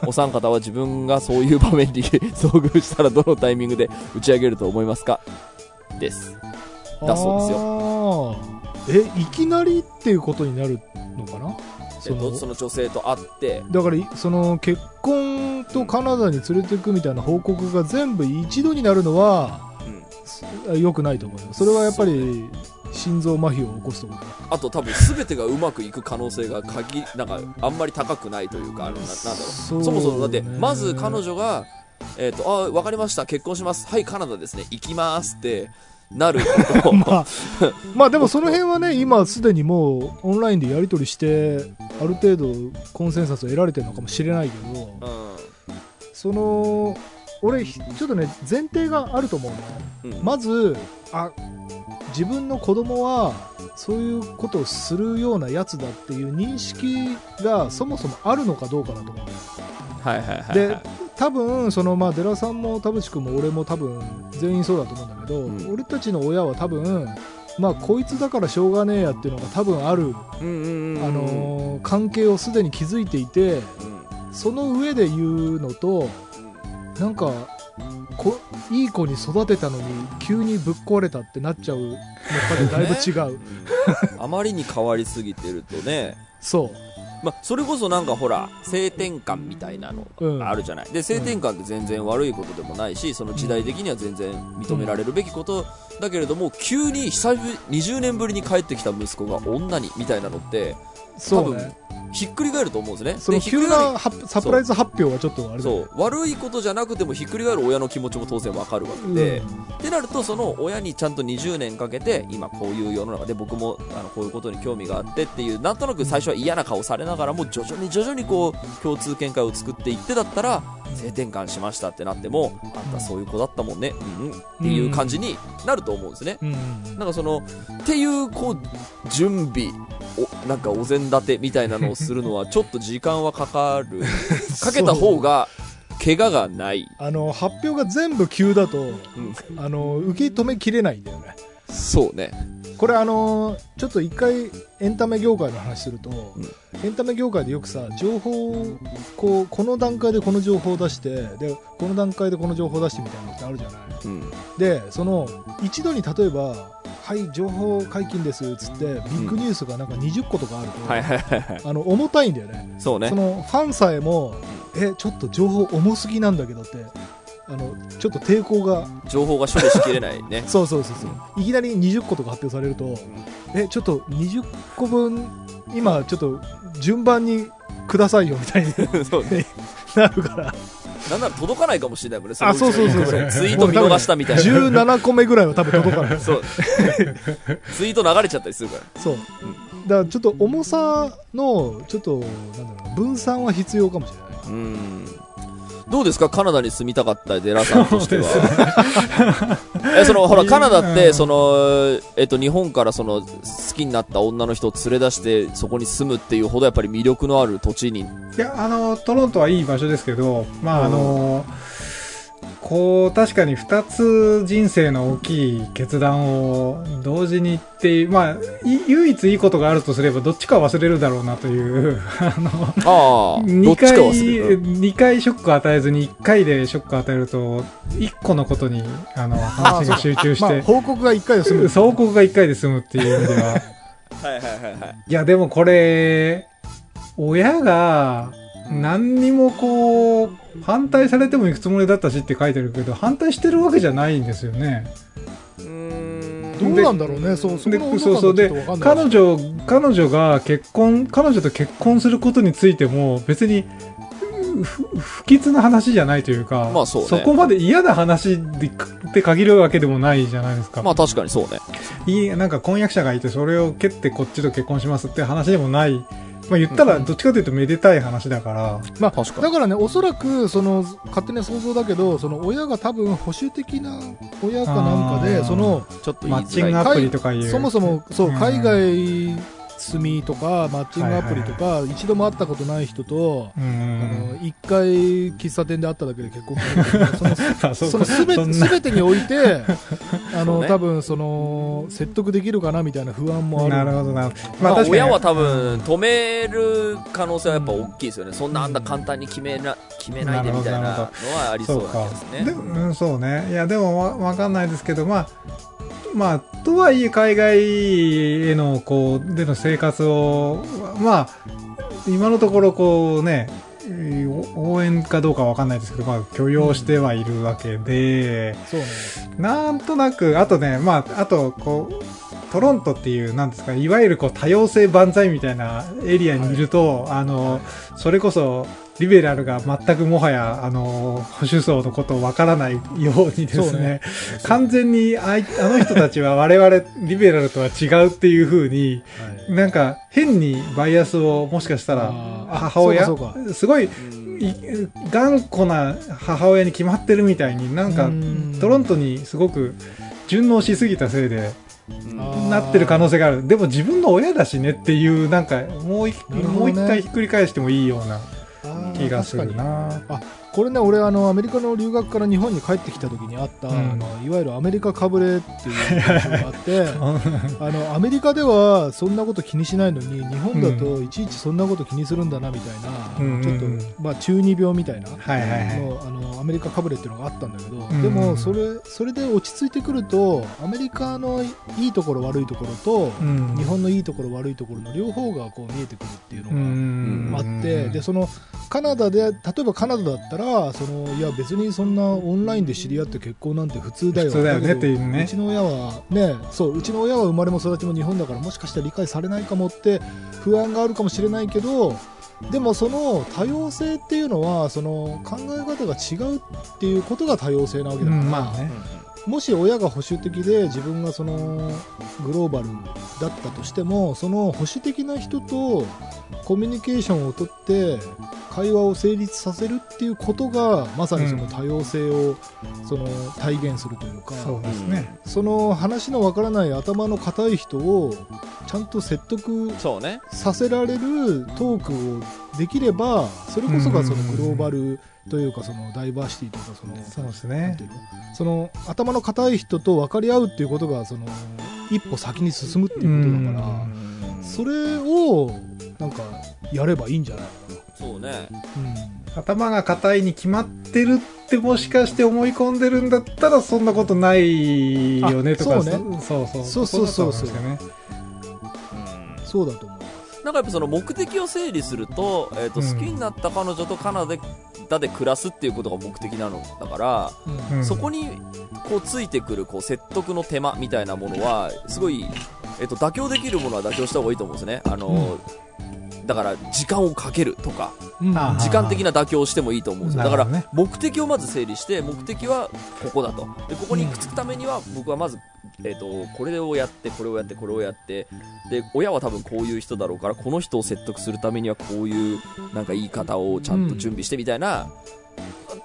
S1: お三方は自分がそういう場面に [LAUGHS] 遭遇したらどのタイミングで打ち上げると思いますか？です。だそうですよ。
S2: よえいきなりっていうことになるのかな？
S1: えっと、その女性と会って。
S2: だからその結婚とカナダに連れていくみたいな報告が全部一度になるのは
S1: うん。
S2: 良くないと思うよ。それはやっぱり心臓麻痺を起こすと思う
S1: あと多分全てがうまくいく可能性が限なんかあんまり高くないというかあのななんだろ
S2: そう
S1: そもそもだって
S2: ね
S1: まず彼女がえっ、とあ分かりました結婚します。はいカナダですね。行きますってなる [LAUGHS]
S2: まあ、まあでもその辺はね今すでにもうオンラインでやり取りしてある程度コンセンサスを得られてるのかもしれないけど
S1: うん。
S2: その俺ひちょっとね前提があると思うの
S1: うん。
S2: まずあ自分の子供はそういうことをするようなやつだっていう認識がそもそもあるのかどうかだと思う
S1: はいはいはいはい。
S2: で多分そのまあ寺さんも田淵君も俺も多分全員そうだと思うんだけど、
S1: うん
S2: 俺たちの親は多分まあこいつだからしょうがねえやっていうのが多分ある。あのー関係をすでに築いていて
S1: うん、
S2: その上で言うのとなんかこいい子に育てたのに急にぶっ壊れたってなっちゃうのかでだいぶ違う、
S1: うん。あまりに変わりすぎてるとね、
S2: そ
S1: まあ、それこそなんかほら、性転換みたいなの
S2: う、うん、
S1: があるじゃない。で、性転換って全然悪いことでもないし、その時代的には全然認められるべきことだけれども、急に久々、20年ぶりに帰ってきた息子が女にみたいなのって、
S2: そうね。
S1: ひっくり返ると思うんですね。
S2: その
S1: でひっくり返る
S2: 急なはサプライズ発表はちょっとあれだよね。
S1: そう。悪いことじゃなくてもひっくり返る親の気持ちも当然わかるわけで、ってなるとその親にちゃんと20年かけて今こういう世の中で僕もあのこういうことに興味があってっていうなんとなく最初は嫌な顔されながらも徐々に徐々にこう共通見解を作っていってだったら性転換しましたってなってもあんたそういう子だったもんね、うんうん、っていう感じになると思うんですね。
S2: うん。うん
S1: なんかそのっていうこう準備おなんかお膳立てみたいなのをするのはちょっと時間はかかる。[LAUGHS] かけた方が怪我がない、
S2: あの発表が全部急だと
S1: うん、
S2: あの受け止めきれないんだよね。
S1: そうね。
S2: これあのちょっと一回エンタメ業界の話すると、エンタメ業界でよくさ情報をこうこの段階でこの情報を出してでこの段階でこの情報を出してみたいなのってあるじゃない。
S1: うん。
S2: でその一度に例えば「はい情報解禁です」っつってビッグニュースがなんか20個とかあると、
S1: はいはいはいはい。
S2: あの重たいんだよね。
S1: そうね。
S2: そのファンさえも「えちょっと情報重すぎなんだけど」ってあのちょっと抵抗が
S1: 情報が処理しきれないね。[LAUGHS]
S2: そうそうそうそう。いきなり20個とか発表されるとえちょっと20個分今ちょっと順番にくださいよみたいに [LAUGHS]
S1: そうね。[LAUGHS]
S2: なるから
S1: なんなら届かないかもしれないもんね。
S2: あそうそうそう。そう
S1: ツイート見逃したみたいな。
S2: 17個目ぐらいは多分届かない。
S1: そう。[LAUGHS] ツイート流れちゃったりするから。
S2: そう。だからちょっと重さのちょっとなんだろうな分散は必要かもしれない。
S1: うんどうですか？カナダに住みたかったデラさんとしては。[LAUGHS] え、その、ほら、カナダって、
S3: うん
S1: その、えっと、日本からその、好きになった女の人を連れ出して、そこに住むっていうほどやっぱり魅力のある土地に。
S3: いや、あの、トロントはいい場所ですけど、まあ、あの、こう、確かに二つ人生の大きい決断を同時にってまあ、い唯一いいことがあるとすれば、どっちか忘れるだろうなという、[LAUGHS] あの、
S1: ああ、ど
S3: 二
S1: っちか
S3: 回、
S1: 忘れる。
S3: 二回ショックを与えずに一回でショックを与えると、一個のことに、あの、話が集中し
S2: まあ
S3: て、
S2: 報告が1回で済む
S3: 総国が一回で済むっていう意味では、[LAUGHS]
S1: はいはいはいはい。
S3: いや、でもこれ、親が何にもこう、反対されても行くつもりだったしって書いてるけど、反対してるわけじゃないんですよね。
S1: うーん
S2: どうなんだろうねそうそ
S3: うそうで彼女、彼女が結婚、彼女と結婚することについても別にふ不吉な話じゃないというか、
S1: まあそうね
S3: こまで嫌な話でって限るわけでもないじゃないですか。
S1: まあ確かにそうね。
S3: いい、なんか婚約者がいて、それを蹴ってこっちと結婚しますって話でもない。まあ言ったら、どっちかというとめでたい話だから。
S2: まあ、
S1: 確かに
S2: だからね、おそらく、その、勝手な想像だけど、その親が多分保守的な親かなんかで、その、
S1: ちょっと
S3: マッチ。ングアプリとかいう。
S2: そもそも、そう、
S3: うん
S2: 海外住みとか、マッチングアプリとか、一度も会ったことない人と、
S3: う
S2: あ
S3: ん。
S2: の、一回喫茶店で会っただけで結婚する [LAUGHS] その、すべてにおいて、[LAUGHS] あの、
S1: そうね
S2: 多分、その、説得できるかなみたいな不安もある。
S3: なるほどな。
S1: まあ
S3: 確かに
S1: 親は多分止める可能性はやっぱ大きいですよね。そんなあんな簡単に決めな、決めないでみたいなのはありそうな気がですね。
S3: でも、うん、そうね。いや、でもわ、わかんないですけど、まあ、まあ、とはいえ、海外への、こう、での生活を、まあ、今のところ、こうね、えー応援かどうかわかんないですけど、まあ、許容してはいるわけで、
S2: そうね。
S3: なんとなく、あとね、まあ、あと、こう、トロントっていう、なんですか、いわゆるこう多様性万歳みたいなエリアにいると、あの、それこそ、リベラルが全くもはや、あの、保守層のことをわからないようにですね
S2: ね、
S3: 完全にあいあの人たちは [LAUGHS] 我々リベラルとは違うっていう風に、
S2: はい。
S3: なんか変にバイアスをもしかしたら母親すごい頑固な母親に決まってるみたいになんか
S2: うん。
S3: トロントにすごく順応しすぎたせいでなってる可能性がある。でも自分の親だしねっていうなんかもう一
S2: ね。
S3: もう一回ひっくり返してもいいような気がするな
S2: これね、俺、あの、アメリカの留学から日本に帰ってきた時にあった、
S3: うん。
S2: あのいわゆるアメリカかぶれっていうのがあって、[LAUGHS] あの、アメリカではそんなこと気にしないのに、日本だといちいちそんなこと気にするんだな、みたいな、
S3: うん
S2: ちょっと、まあ、中二病みたいな。
S3: はいはいはい。
S2: のあのアメリカかぶれっていうのがあったんだけど、
S3: うん
S2: でもそれそれで落ち着いてくるとアメリカのいいところ悪いところと、
S3: うん。
S2: 日本のいいところ悪いところの両方がこう見えてくるっていうの
S3: う
S2: が
S3: ん。
S2: あって、でそのカナダで例えばカナダだったらそのいや別にそんなオンラインで知り合って結婚なんて普通だよ。
S3: 普通だよねっていうね。
S2: うちの親はねそううちの親は生まれも育ちも日本だからもしかしたら理解されないかもって不安があるかもしれないけどでもその多様性っていうのはその考え方が違うっていうことが多様性なわけ
S3: う
S2: だから、
S3: んまあね
S2: もし親が保守的で自分がそのグローバルだったとしてもその保守的な人とコミュニケーションをとって会話を成立させるっていうことがまさにその多様性をその体現するというか、
S3: そうですね
S2: その話のわからない頭の固い人をちゃんと説得。させられるトークをできればそれこそがそのグローバルというかそのダイバーシティというかその
S3: そうですね。
S2: その頭の固い人と分かり合うっていうことがその一歩先に進むっていうことだからそれをなんかやればいいんじゃない
S1: そうね。
S2: かな、
S3: 頭が硬いに決まってるってもしかして思い込んでるんだったらそんなことないよねとか
S2: あそうね。
S3: そうそう。
S2: そうそうそう。そう
S3: こだと思いますよね。
S2: うん、そうだと思う。
S1: なんかやっぱその目的を整理すると、えっ、と、
S3: うん。
S1: 好きになった彼女とカナダで暮らすっていうことが目的なのだから、
S2: うん。
S3: うん。
S1: そこにこうついてくるこう説得の手間みたいなものはすごい、えっと、妥協できるものは妥協した方がいいと思うんですね。あの、だから時間をかけるとか
S2: うん。
S3: あ
S1: 時間的な妥協をしてもいいと思うんですよ。だから目的をまず整理して目的はここだと。でここに行き着くためには僕はまず、えっとこれをやってこれをやってこれをやってで親は多分こういう人だろうからこの人を説得するためにはこういうなんか言い方をちゃんと準備してみたいな、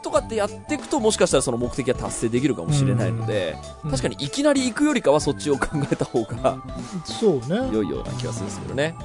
S1: とかってやっていくともしかしたらその目的は達成できるかもしれないので、
S2: うん。
S1: 確かにいきなり行くよりかはそっちを考えた方が
S2: そうね。
S1: 良いような気がするんですけどね。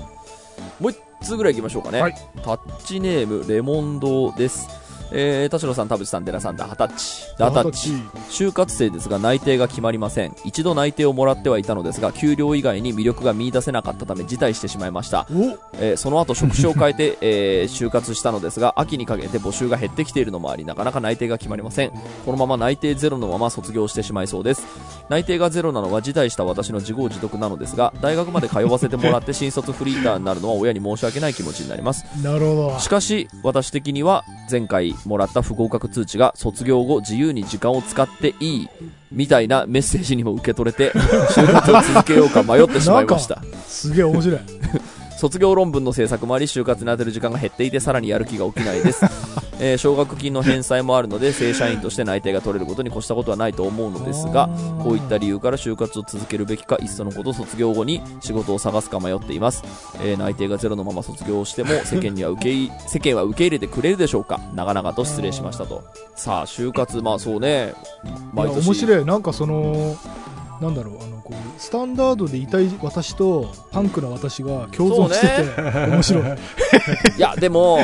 S1: もう一つぐらい行きましょうかね、
S2: はい。
S1: タッチネームレモンドですえー、田代さん、田淵さん、寺さん、だ、はたっち。だはたっち。就活生ですが内定が決まりません。一度内定をもらってはいたのですが、給料以外に魅力が見出せなかったため辞退してしまいました。
S2: お
S1: えーその後職種を変えて、[LAUGHS] えー就活したのですが、秋にかけて募集が減ってきているのもあり、なかなか内定が決まりません。このまま内定ゼロのまま卒業してしまいそうです。内定がゼロなのは辞退した私の自業自得なのですが、大学まで通わせてもらって [LAUGHS] 新卒フリーターになるのは親に申し訳ない気持ちになります。
S2: なるほど
S1: しかし、私的には前回もらった不合格通知が卒業後自由に時間を使っていいみたいなメッセージにも受け取れて、就活を続けようか迷ってしまいました。
S2: すげえ面白い [LAUGHS]
S1: 卒業論文の制作もあり就活に当てる時間が減っていてさらにやる気が起きないです、[LAUGHS] えー奨学金の返済もあるので正社員として内定が取れることに越したことはないと思うのですがこういった理由から就活を続けるべきかいっそのこと卒業後に仕事を探すか迷っています、えー内定がゼロのまま卒業しても世間には受けい世間は受け入れてくれるでしょうか。長々と失礼しましたと。さあ就活まあそうね。毎年。
S2: 面白い。なんかそのなんだろうあのこうスタンダードでいたい私とパンクな私が共存してて、面白い。[LAUGHS]
S1: いや、でも、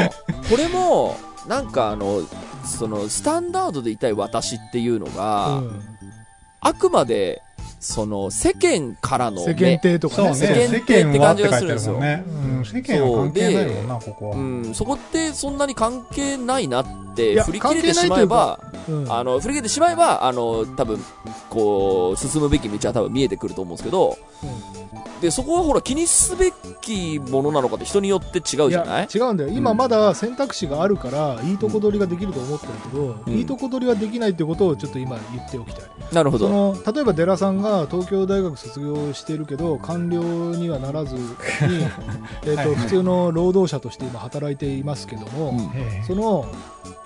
S1: これも、なんかあの、その、スタンダードでいたい私っていうのが、
S2: うん。
S1: あくまで、その、世間からの
S2: 世間
S1: 目、
S2: 体とかね。
S1: 世間
S3: 世
S1: って感じがするんですよ。
S3: ね、うん、世間は関係ないもんなここは、
S1: うん、そこってそんなに関係ないなっ
S2: い
S1: て、
S2: や
S1: 振り切れてしまえば、
S2: うん。
S1: あの、振り切れてしまえば、あの、多分、こう、進むべき道は多分見えてくると思うんですけど、で、そこはほら気にすべきものなのかって人によって違う
S2: い
S1: じゃない？
S2: や違うんだよ。今まだ選択肢があるからいいとこ取りができると思ってるけど、
S1: うん。
S2: いいとこ取りはできないってことをちょっと今言っておきたい。
S1: なるほど。
S2: その例えばデラさんが東京大学卒業しているけど官僚にはならずに [LAUGHS] えと普通の労働者として今働いていますけども、
S1: うん。
S3: ええ
S2: その、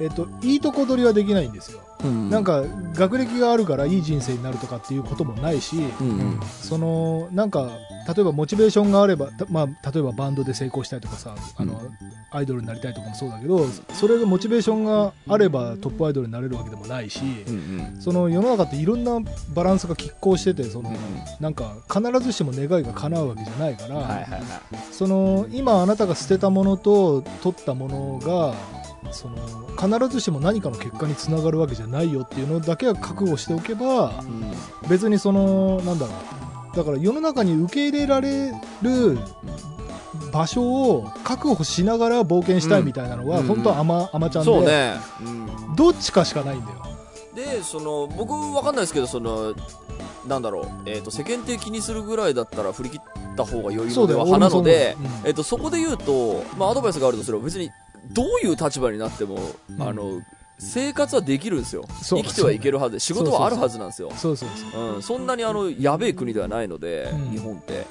S2: えっといいとこ取りはできないんですよ、
S1: うん。
S2: なんか学歴があるからいい人生になるとかっていうこともないし、
S1: うんうん。
S2: そのなんか例えばモチベーションがあれば、たまあ、例えばバンドで成功したいとかさ、あの、アイドルになりたいとかもそうだけど、それがモチベーションがあればトップアイドルになれるわけでもないし、
S1: うんうん。
S2: その世の中っていろんなバランスが拮抗してて、その、
S1: うん。
S2: なんか必ずしも願いが叶うわけじゃないから、
S1: はいはいはい。
S2: その今あなたが捨てたものと取ったものがその必ずしも何かの結果につながるわけじゃないよっていうのだけは覚悟しておけば
S1: うん。
S2: 別にそのなんだろう。だから世の中に受け入れられる場所を確保しながら冒険したいみたいなのは、
S1: うん。
S2: 本当はアマアマちゃんで、
S1: そうね。うん。
S2: どっちかしかないんだよ。
S1: で、その、僕わかんないですけど、その、なんだろう、えっ、と、世間体気にするぐらいだったら振り切った方が良いのでは派なので、
S2: そう思う。
S1: えっ、と、そこで言うと、まあ、アドバイスがあるとすれば別に、どういう立場になっても、
S2: うん。
S1: あの、生活はできるんですよ。生きてはいけるはず。で、仕事はあるはずなんですよ。
S2: そうそうそう、
S1: う。ん、そんなにあの、やべえ国ではないので、
S2: うん。
S1: 日本って。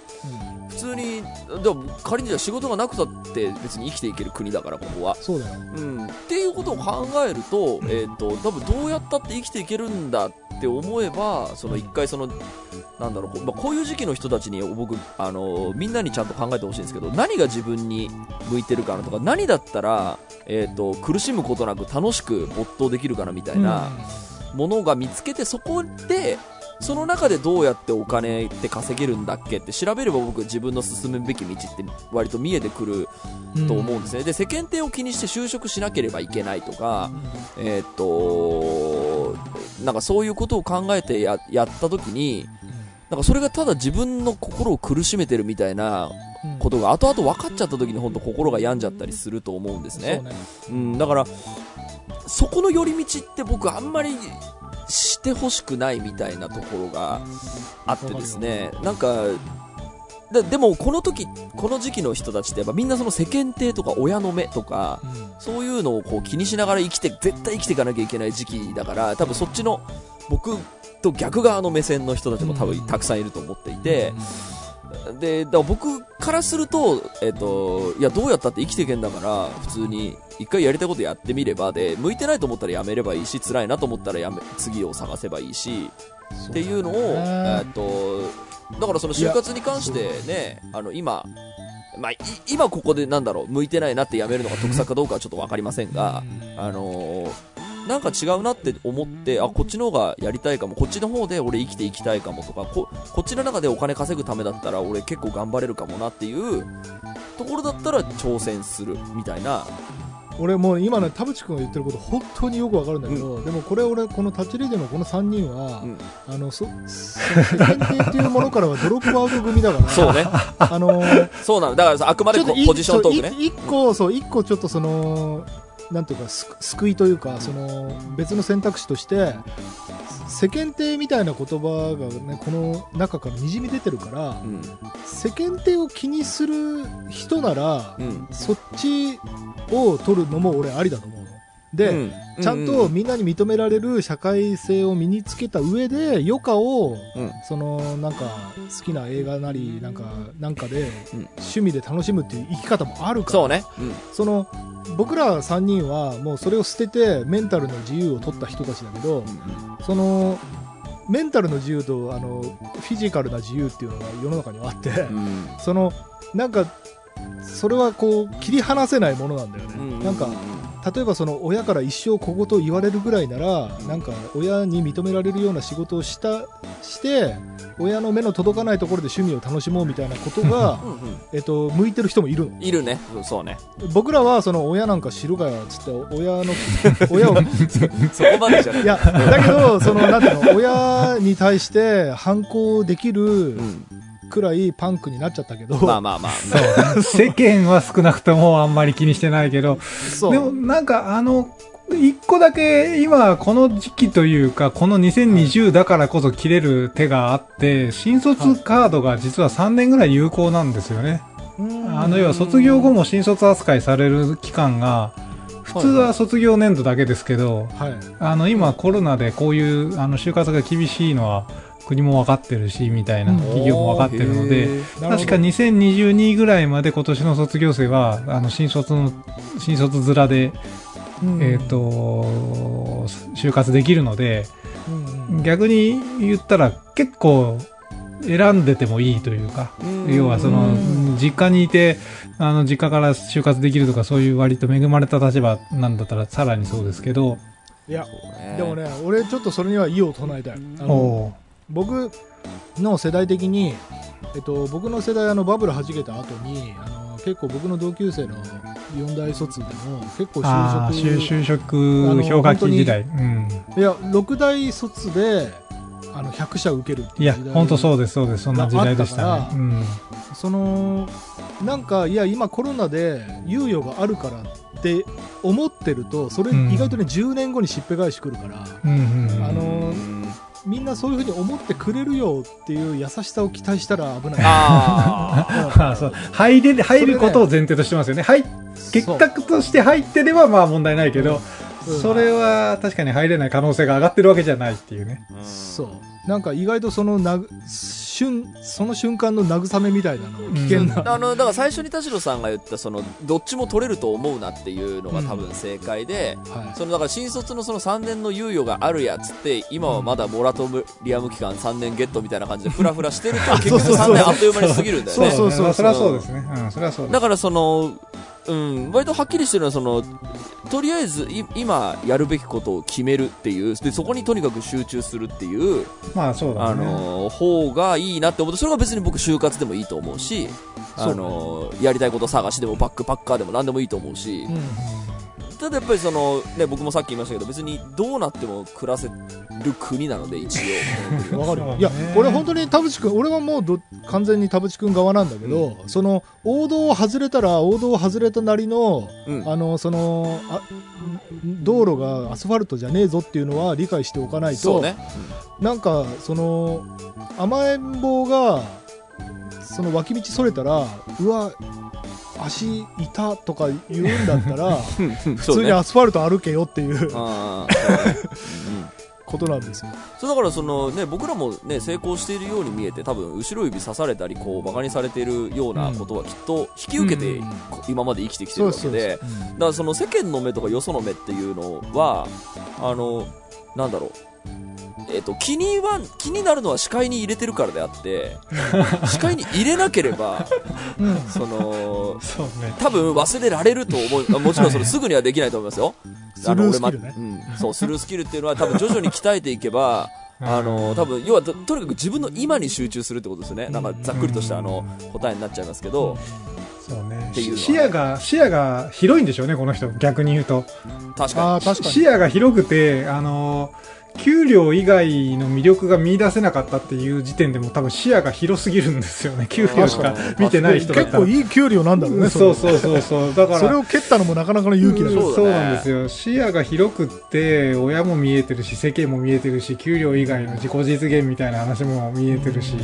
S2: うん。
S1: 普通に、でも仮にじゃあ仕事がなくたって別に生きていける国だから、ここは。
S2: そうだよ。
S1: うん、っていうことを考えると、えっ、と、多分どうやったって生きていけるんだって思えば、その一回その、なんだろう、こうまあ、こういう時期の人たちに僕、あの、みんなにちゃんと考えてほしいんですけど、何が自分に向いてるかなとか、何だったら、えっ、と、苦しむことなく楽しく没頭できるかなみたいなものが見つけて、そこで、その中でどうやってお金って稼げるんだっけって調べれば僕自分の進むべき道って割と見えてくる
S2: うん。
S1: と思うんですね。で、世間体を気にして就職しなければいけないとか、
S2: う
S1: えーっと、なんかそういうことを考えてややったときに、なんかそれがただ自分の心を苦しめてるみたいな
S2: うん
S1: ことが後々分かっちゃったときに本当心が病んじゃったりすると思うんですね。
S2: そう。ね。
S1: うん、だから、そこの寄り道って僕あんまりしてほしくないみたいなところがあってですね、なんか、ででもこの時、この時期の人たちってやっぱみんなその世間体とか親の目とか、
S2: うん。
S1: そういうのをこう気にしながら生きて、絶対生きていかなきゃいけない時期だから、多分そっちの僕と逆側の目線の人たちも多分たくさんいると思っていて、で、だから僕からすると、えっ、と、いや、どうやったって生きていけんだから、普通に、一回やりたいことやってみれば、で、向いてないと思ったらやめればいいし、辛いなと思ったらやめ、次を探せばいいし、っていうのを、えっ、と、だからその就活に関してね、あの、今、まあ、い今ここでなんだろう、向いてないなってやめるのが得策かどうかはちょっとわかりませんが、あのーなんか違うなって思って、あ、こっちの方がやりたいかも、こっちの方で俺生きていきたいかもとか、ここっちの中でお金稼ぐためだったら俺結構頑張れるかもなっていうところだったら挑戦するみたいな。
S2: 俺もう今ね田淵君が言ってること本当によくわかるんだけど、でもこれ俺このタッチレディのこの3人は、
S1: うん
S2: あのそ [LAUGHS] そ世間体っていうものからはドロップアウト組だから
S1: そうね。
S2: あの
S1: そうなの。だからさあくまでポジショントークね
S2: 一個そう一個ちょっとそのなんていうかす救いというかその別の選択肢として世間体みたいな言葉がねこの中からにじみ出てるから
S1: うん。
S2: 世間体を気にする人なら、
S1: うん。
S2: そっちを取るのも俺ありだと思うの。で、
S1: うん
S2: ちゃんとみんなに認められる社会性を身につけた上で余暇を
S1: うん
S2: そのなんか好きな映画なりなんかなんかで
S1: うん
S2: 趣味で楽しむっていう生き方もあるから
S1: そうね。うん。
S2: その僕ら3人はもうそれを捨ててメンタルの自由を取った人たちだけどそのメンタルの自由とあのフィジカルな自由っていうのが世の中にはあって、
S1: うん。
S2: そのなんかそれはこう切り離せないものなんだよね、
S1: うん。
S2: なんか例えばその親から一生小言を言われるぐらいならなんか親に認められるような仕事をしたして親の目の届かないところで趣味を楽しもうみたいなことが。えっと向いてる人もいるの
S1: いるね。うんそうね。
S2: 僕らはその親なんか知るかよっつって親の [LAUGHS] 親を
S1: そこまでじゃない
S2: い。やだけどそのなんていうの親に対して反抗できる
S1: うん。
S2: くらいパンクになっちゃったけど、
S1: まあまあまあ。
S3: 世間は少なくともあんまり気にしてないけど、
S2: そう。
S3: でもなんかあの、一個だけ今この時期というか、この2020だからこそ切れる手があって、新卒カードが実は3年ぐらい有効なんですよね。
S2: うん
S3: あの要は卒業後も新卒扱いされる期間が、普通は卒業年度だけですけど、
S2: はい。
S3: あの今コロナでこういうあの就活が厳しいのは国も分かってるし、みたいな
S2: うん。
S3: 企業も分かってるので、確か2022ぐらいまで今年の卒業生は、あの、新卒の、新卒面で、
S2: うん。
S3: えっ、と、就活できるので、
S2: うんうん。
S3: 逆に言ったら結構、選んでてもいいというか、
S1: うん。
S3: 要はその、実家にいて、あの、実家から就活できるとか、そういう割と恵まれた立場なんだったら、さらにそうですけど、
S2: いや、
S1: ね
S2: でもね、俺ちょっとそれには異を唱えたい。あの僕の世代的に、えっと、僕の世代あのバブル弾けた後にあの結構僕の同級生の4大卒でも結構就
S3: 就
S2: 職
S3: 就職氷河期時代。うん。
S2: いや6大卒であの100社受けるって
S3: いや本当そうです、そうです。そんな時代でしたねうん。
S2: そのなんかいや今コロナで猶予があるからって思ってるとそれ
S3: うん
S2: 意外とね、10年後にしっぺ返し来るから
S3: うんうんうん。
S2: あのーみんなそういうふうに思ってくれるよっていう優しさを期待したら危ない。
S1: あ
S3: そう入れ入ることを前提としてますよね。はい、結果として入ってればまあ問題ないけど、
S2: うん
S3: それは確かに入れない可能性が上がってるわけじゃないっていうね。
S1: あ。
S2: そう。なんか意外とそのなぐ、瞬、その瞬間の慰めみたいなの、危険な。
S1: あの、だから最初に田代さんが言った、その、どっちも取れると思うなっていうのが多分正解で、
S2: はい。
S1: その、だから新卒のその3年の猶予があるやつって、今はまだモラトリアム期間3年ゲットみたいな感じで [LAUGHS] フラフラしてると、[LAUGHS] 結局3年あっという間に過ぎるんだよね。
S2: そうそうそう
S3: まあそれはそうですね。うん、それはそうです。
S1: だからその、うん、割とはっきりしてるのはその、とりあえずい今やるべきことを決めるっていう、で、そこにとにかく集中するっていう、
S3: まあそうだね。
S1: あの、方がいいなって思って、それが別に僕就活でもいいと思うし、あの、やりたいこと探しでもバックパッカーでも何でもいいと思うし、
S2: うん
S1: ただやっぱりその、ね、僕もさっき言いましたけど、別にどうなっても暮らせる国なので、一応。[LAUGHS]
S2: わかるいや、俺本当に田淵君、俺はもうど完全に田淵君側なんだけど、その、王道を外れたら、王道を外れたなりの、
S1: うん。
S2: あの、その、あ道路がアスファルトじゃねえぞっていうのは理解しておかないと、
S1: そうね。
S2: なんか、その、甘えん坊が、その脇道それたら、うわ、足いたとか言うんだったら、[LAUGHS]
S1: 普
S2: 普通にアスファルト歩けよっていう [LAUGHS] ことなんですよ。
S1: そうだからそのね僕らもね成功しているように見えて多分後ろ指刺されたりこうバカにされているようなことはきっと引き受けて今まで生きてきてるわけで。だからその世間の目とかよその目っていうのはあのなんだろうえっと気には気になるのは視界に入れてるからであって [LAUGHS] 視界に入れなければ
S2: うん。
S1: その
S3: ね。
S1: 多分忘れられると思う。[LAUGHS] もちろんそれすぐにはできないと思いますよ。
S2: スルースキルね。
S1: あの俺まうん、そうスルースキルっていうのは多分徐々に鍛えていけばあの多分要はととにかく自分の今に集中するってことですよね。なんかざっくりとしたあの答えになっちゃいますけど。
S3: そうね。
S1: っていうね。
S3: 視野が、視野が広いんでしょうね、この人。逆に言うと。
S1: 確か
S2: に。
S3: 視野が広くて、あの、給料以外の魅力が見出せなかったっていう時点でも多分視野が広すぎるんですよね。給料しか見てない人だったら。
S2: 結構いい給料なんだろうね、
S3: そうそうそうそう。だから、
S2: それを蹴ったのもなかなかの勇気だ
S1: ね。
S3: そうなんですよ。視野が広くって、親も見えてるし、世間も見えてるし、給料以外の自己実現みたいな話も見えてるし、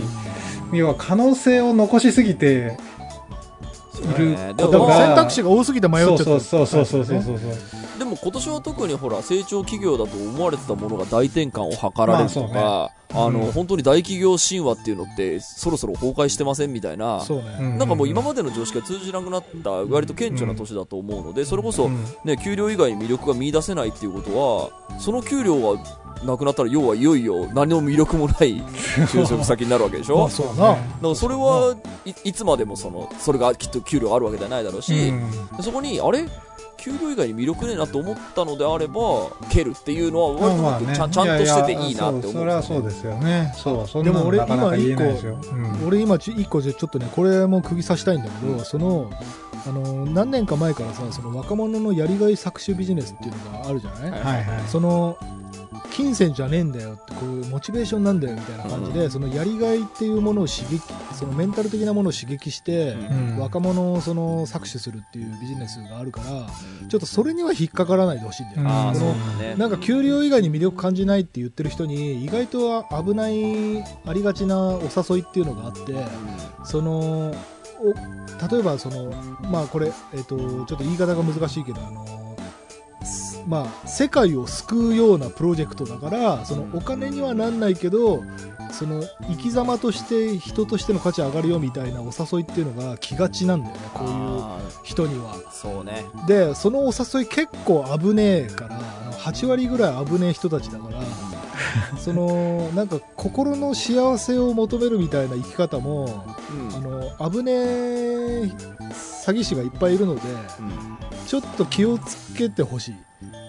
S3: 要は可能性を残しすぎている
S1: ね
S3: ことが、
S2: でも選択肢が多すぎて迷っちゃった。
S3: そうそうそうそうそうそうそう。
S1: でも今年は特にほら成長企業だと思われてたものが大転換を図られるとか、
S3: まあ
S1: あの、
S3: うん
S1: 本当に大企業神話っていうのってそろそろ崩壊してませんみたいな
S2: そうね。
S3: うん
S1: なんかもう今までの常識が通じなくなった割と顕著な年だと思うのでそれこそ
S3: うん
S1: ね、給料以外に魅力が見出せないっていうことは、その給料がなくなったら、要はいよいよ何の魅力もない [LAUGHS] 就職先になるわけでしょ？
S2: まあそうだな。
S1: だからそれはいいつまでもその、それがきっと給料あるわけじゃないだろうし、
S3: うん
S1: そこに、あれ？給料以外に魅力ねえなと思ったのであれば、蹴るっていうのは割と
S3: まあ
S1: 僕ちゃんちゃんとしてていいなって思うん
S3: そそれはそうですよね。そう、そん
S2: でも俺
S3: なのなかなか言えないですよ。うん
S2: 俺今ち一個じゃちょっとねこれも釘刺したいんだけど、そのあの何年か前からさその若者のやりがい搾取ビジネスっていうのがあるじゃない？
S1: はい
S3: はい。
S2: その金銭じゃねえんだよってこういうモチベーションなんだよみたいな感じで、そのやりがいっていうものを刺激そのメンタル的なものを刺激して、
S3: うん。
S2: 若者をその搾取するっていうビジネスがあるからちょっとそれには引っかからないでほしいんだよ。ね、
S1: ああ、そ
S2: の
S1: だね。
S2: なんか給料以外に魅力感じないって言ってる人に意外と危ないありがちなお誘いっていうのがあってそのお例えばそのまあこれ、えっとちょっと言い方が難しいけどあのすまあ世界を救うようなプロジェクトだからそのお金にはなんないけどその生き様として人としての価値上がるよみたいなお誘いっていうのが気がちなんだよねこういう
S1: あ
S2: 人には。
S1: ーそうね。
S2: でそのお誘い結構危ねえからあの8割ぐらい危ねえ人たちだから [LAUGHS] そのなんか心の幸せを求めるみたいな生き方も
S1: うん
S2: あの危ねえ詐欺師がいっぱいいるので
S1: うん
S2: ちょっと気をつけてほしい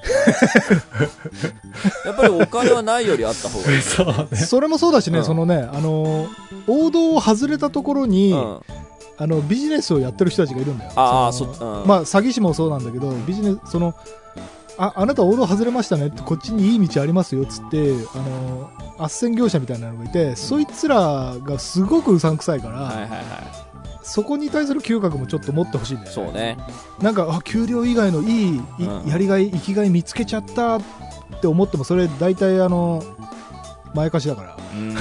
S2: [LAUGHS]
S1: やっぱりお金はないよりあった方がいい。[LAUGHS]
S3: そうね。
S2: それもそうだしね、
S1: うん
S2: そのねあの王道を外れたところに、
S1: うん。
S2: あのビジネスをやってる人たちがいるんだよ
S1: ああ、
S2: その
S1: そ、うん。
S2: まあ詐欺師もそうなんだけどビジネスそのああなた王道外れましたねってこっちにいい道ありますよっつってあの斡旋業者みたいなのがいて、そいつらがすごくうさんくさいから、
S1: はいはいはい。
S2: そこに対する嗅覚もちょっと持ってほしいんだよね
S1: そうね。
S2: なんかあ給料以外のいい、い
S1: うん
S2: やりがい生きがい見つけちゃったって思ってもそれ大体あの前かしだから
S1: うん。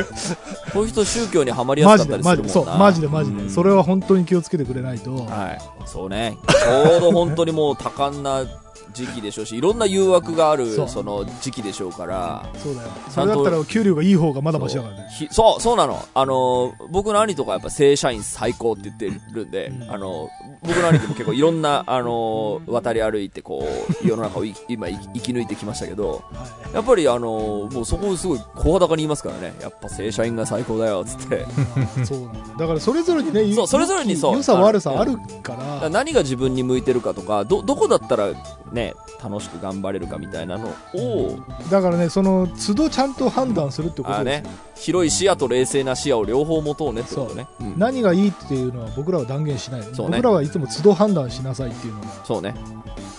S1: [LAUGHS] こういう人宗教にはまりや
S2: マジ
S1: すかった
S2: で
S1: りするもんな。
S2: マジでそうマジでマジで、
S1: うん
S2: それは本当に気をつけてくれないと、
S1: はい。そうね。ちょうど本当にもう多感な時期でしょうし、いろんな誘惑がある
S2: そ
S1: の時期でしょうから。
S2: そうだよそれだったら給料がいい方がまだマシだからね
S1: ひそう、そうなの。あの、僕の兄とかやっぱ正社員最高って言ってるんで、
S2: うん
S1: あの、僕の兄貴も結構いろんな、[LAUGHS] あの、渡り歩いてこう、世の中をい今生き抜いてきましたけど、
S2: はい
S1: やっぱりあの、もうそこをすごい声高に言いますからね。やっぱ正社員が最高だよ、つって。[LAUGHS]
S2: そうなんだからそれぞれにね
S1: そうそれぞれにそう
S2: 良さ悪さ
S1: ある
S2: あるから
S1: だから何が自分に向いてるかとか、ど、どこだったらね、楽しく頑張れるかみたいなのを、
S2: だからねその都度ちゃんと判断するってこと
S1: あ
S2: です
S1: ね、広い視野と冷静な視野を両方持とうねってことね。うん
S2: 何がいいっていうのは僕らは断言しない、
S1: そうね
S2: 僕らはいつも都度判断しなさいっていうのが
S1: そうね。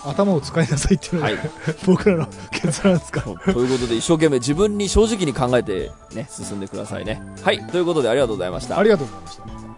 S2: 頭を使いなさいっていうのが、
S1: はい。[LAUGHS]
S2: 僕らの結論ですか
S1: ということで、一生懸命自分に正直に考えてね、進んでくださいね。はい。ということで、ありがとうございました。
S2: ありがとうございました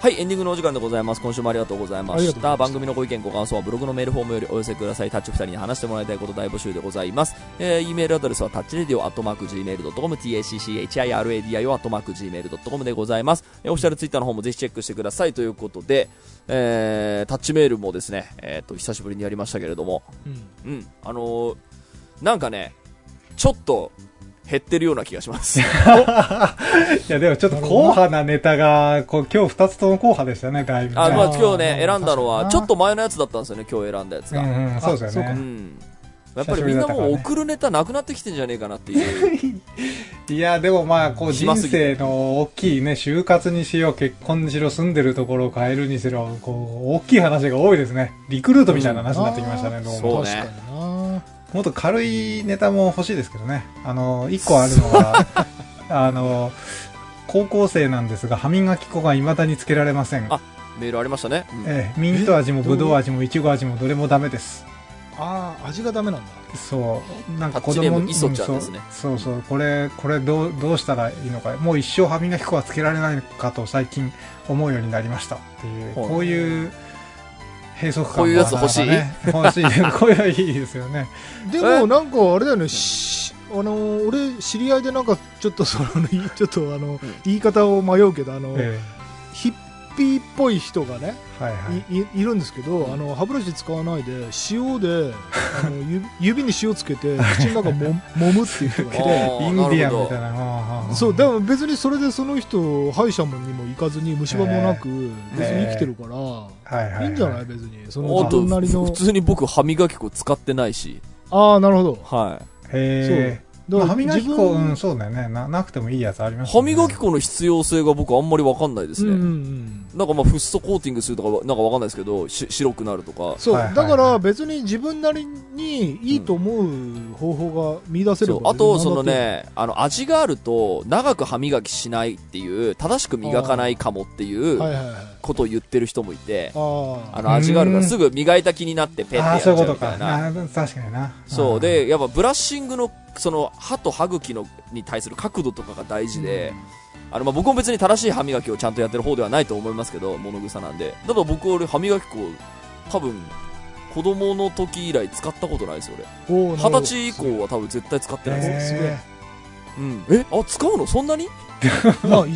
S1: はい、エンディングのお時間でございます。今週もありがとうございました。番組のご意見、ご感想はブログのメールフォームよりお寄せください。タッチ2人に話してもらいたいこと大募集でございます。えー、e メールアドレスはタッチレディオアットマーク Gmail.com、tacchiradio アットマーク Gmail.com でございます。えー、オフィシャルツイッターの方もぜひチェックしてくださいということで、えー、タッチメールもですね、えっ、と、久しぶりにやりましたけれども、
S2: うん
S1: うん、あのーなんかね、ちょっと減ってるような気がします。[LAUGHS]
S3: いや、でもちょっと硬派なネタが、こう今日二つとも硬派でしたね、だいぶね。
S1: あ、まあ今日ね、選んだのは、ちょっと前のやつだったんですよね、今日選んだやつが。
S3: うんうん、そうですよね。
S1: うん。やっぱりみんなもう送るネタなくなってきてんじゃねえかなっていう。[LAUGHS]
S3: いや、でもまあ、こう人生の大きいね、就活にしよう、結婚にしろ、住んでるところを変えるにしろ、こう、大きい話が多いですね。リクルートみたいな話になってきましたね、どうも。
S1: そうね
S2: 確かにな
S3: もっと軽いネタも欲しいですけどね。あの、一個あるのが、[LAUGHS] あの、高校生なんですが、歯磨き粉が未だにつけられません。
S1: あメールありましたね。うん
S3: ええ、ミント味も
S2: え
S3: ブドウ味もイチゴ味もどれもダメです。
S2: ああ味がダメなんだ
S3: そう。なんか子供
S1: ムイソちゃんですね
S3: そうそうそう。これ、これどう、どうしたらいいのか。もう一生歯磨き粉はつけられないかと最近思うようになりました。っていう、
S1: はい
S3: こういう、閉塞感
S1: こういうやつ欲しい？
S3: 欲しい。[LAUGHS] こういうのいいですよね。
S2: で
S1: え？
S2: もなんかあれだよね。しあの俺知り合いでなんかちょっとそのちょっとあの、言い方を迷うけどあの、
S3: え。
S2: ヒッピーっぽい人がね
S3: えはいはい。
S2: いいいるんですけどあの歯ブラシ使わないで塩であの指指に塩つけて口の中も [LAUGHS] 揉むっていう人がい
S1: あ
S2: て
S1: ー
S3: インディアンみたいな。
S2: そうでも別にそれでその人歯医者もにも行かずに虫歯もなく別に生きてるから、
S3: はいはいはい。
S2: いいんじゃない？別に。その自分なりの。
S1: 普通に僕歯磨き粉使ってないし。
S2: ああなるほど。
S1: は
S3: へえ。まあ歯磨き粉、うん、そうだよね。な、なくてもいいやつありま
S1: い。
S3: す
S1: 歯磨き粉の必要性が僕あんまりわかんないです
S2: うんうんう
S1: ね。
S2: ん
S1: なんかまあフッ素コーティングするとかなんかわかんないですけど、し白くなるとか。
S2: そう、
S3: はいはい
S2: だから別に自分なりにいいと思う方法が見出せれば、
S1: そうあと、そのね、あの、味があると、長く歯磨きしないっていう、正しく磨かないかもっていうことを言ってる人もいて、
S2: あ
S1: あの、味があるか
S3: うん
S1: らすぐ磨いた気になってペッてやっちゃ
S3: そういうことか。
S1: うみたいな。
S3: あー確かにな。
S1: そう。で、やっぱブラッシングの、その、歯と歯茎の、に対する角度とかが大事で、あの、まあ、僕も別に正しい歯磨きをちゃんとやってる方ではないと思いますけど、物草なんで。だから僕、俺、歯磨き粉、多分、子供の時以来使ったことないですよ、俺。二十歳以降は多分絶対使ってないです。
S2: え
S1: うん。え？あ、使うの？そんなに？
S2: まあ、い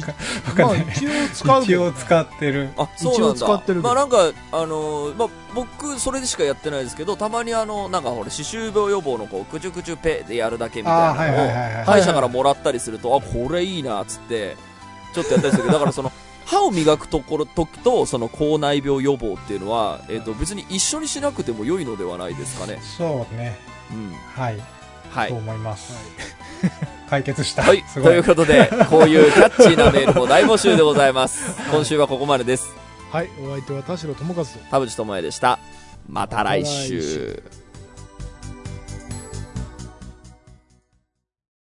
S2: まあ一応使う
S3: 一応使ってる。
S1: あ、そうなんだ。
S2: 使ってるけど
S1: まあなんか、あのーまあ僕、それでしかやってないですけど、たまにあの、なんかほら、歯周病予防のこう、くちゅくちゅペでやるだけみたいなのを、
S3: はいはいはいはい。
S1: 歯医者からもらったりすると、あ、これいいな、つって、ちょっとやったりするけど、[LAUGHS] だからその、歯を磨くところ、時と、その、口内病予防っていうのは、えっ、と、別に一緒にしなくても良いのではないですかね。
S3: そうね。
S1: うん。
S3: はい。
S1: はい。
S3: 思います。[LAUGHS] 解決した。
S1: は
S3: い。
S1: という。ことで、こういうキャッチーなメールも大募集でございます。[LAUGHS] 今週はここまでです。
S2: はい、お相手は田代智和と。
S1: 田淵智也でした。また来
S2: また来
S1: 週。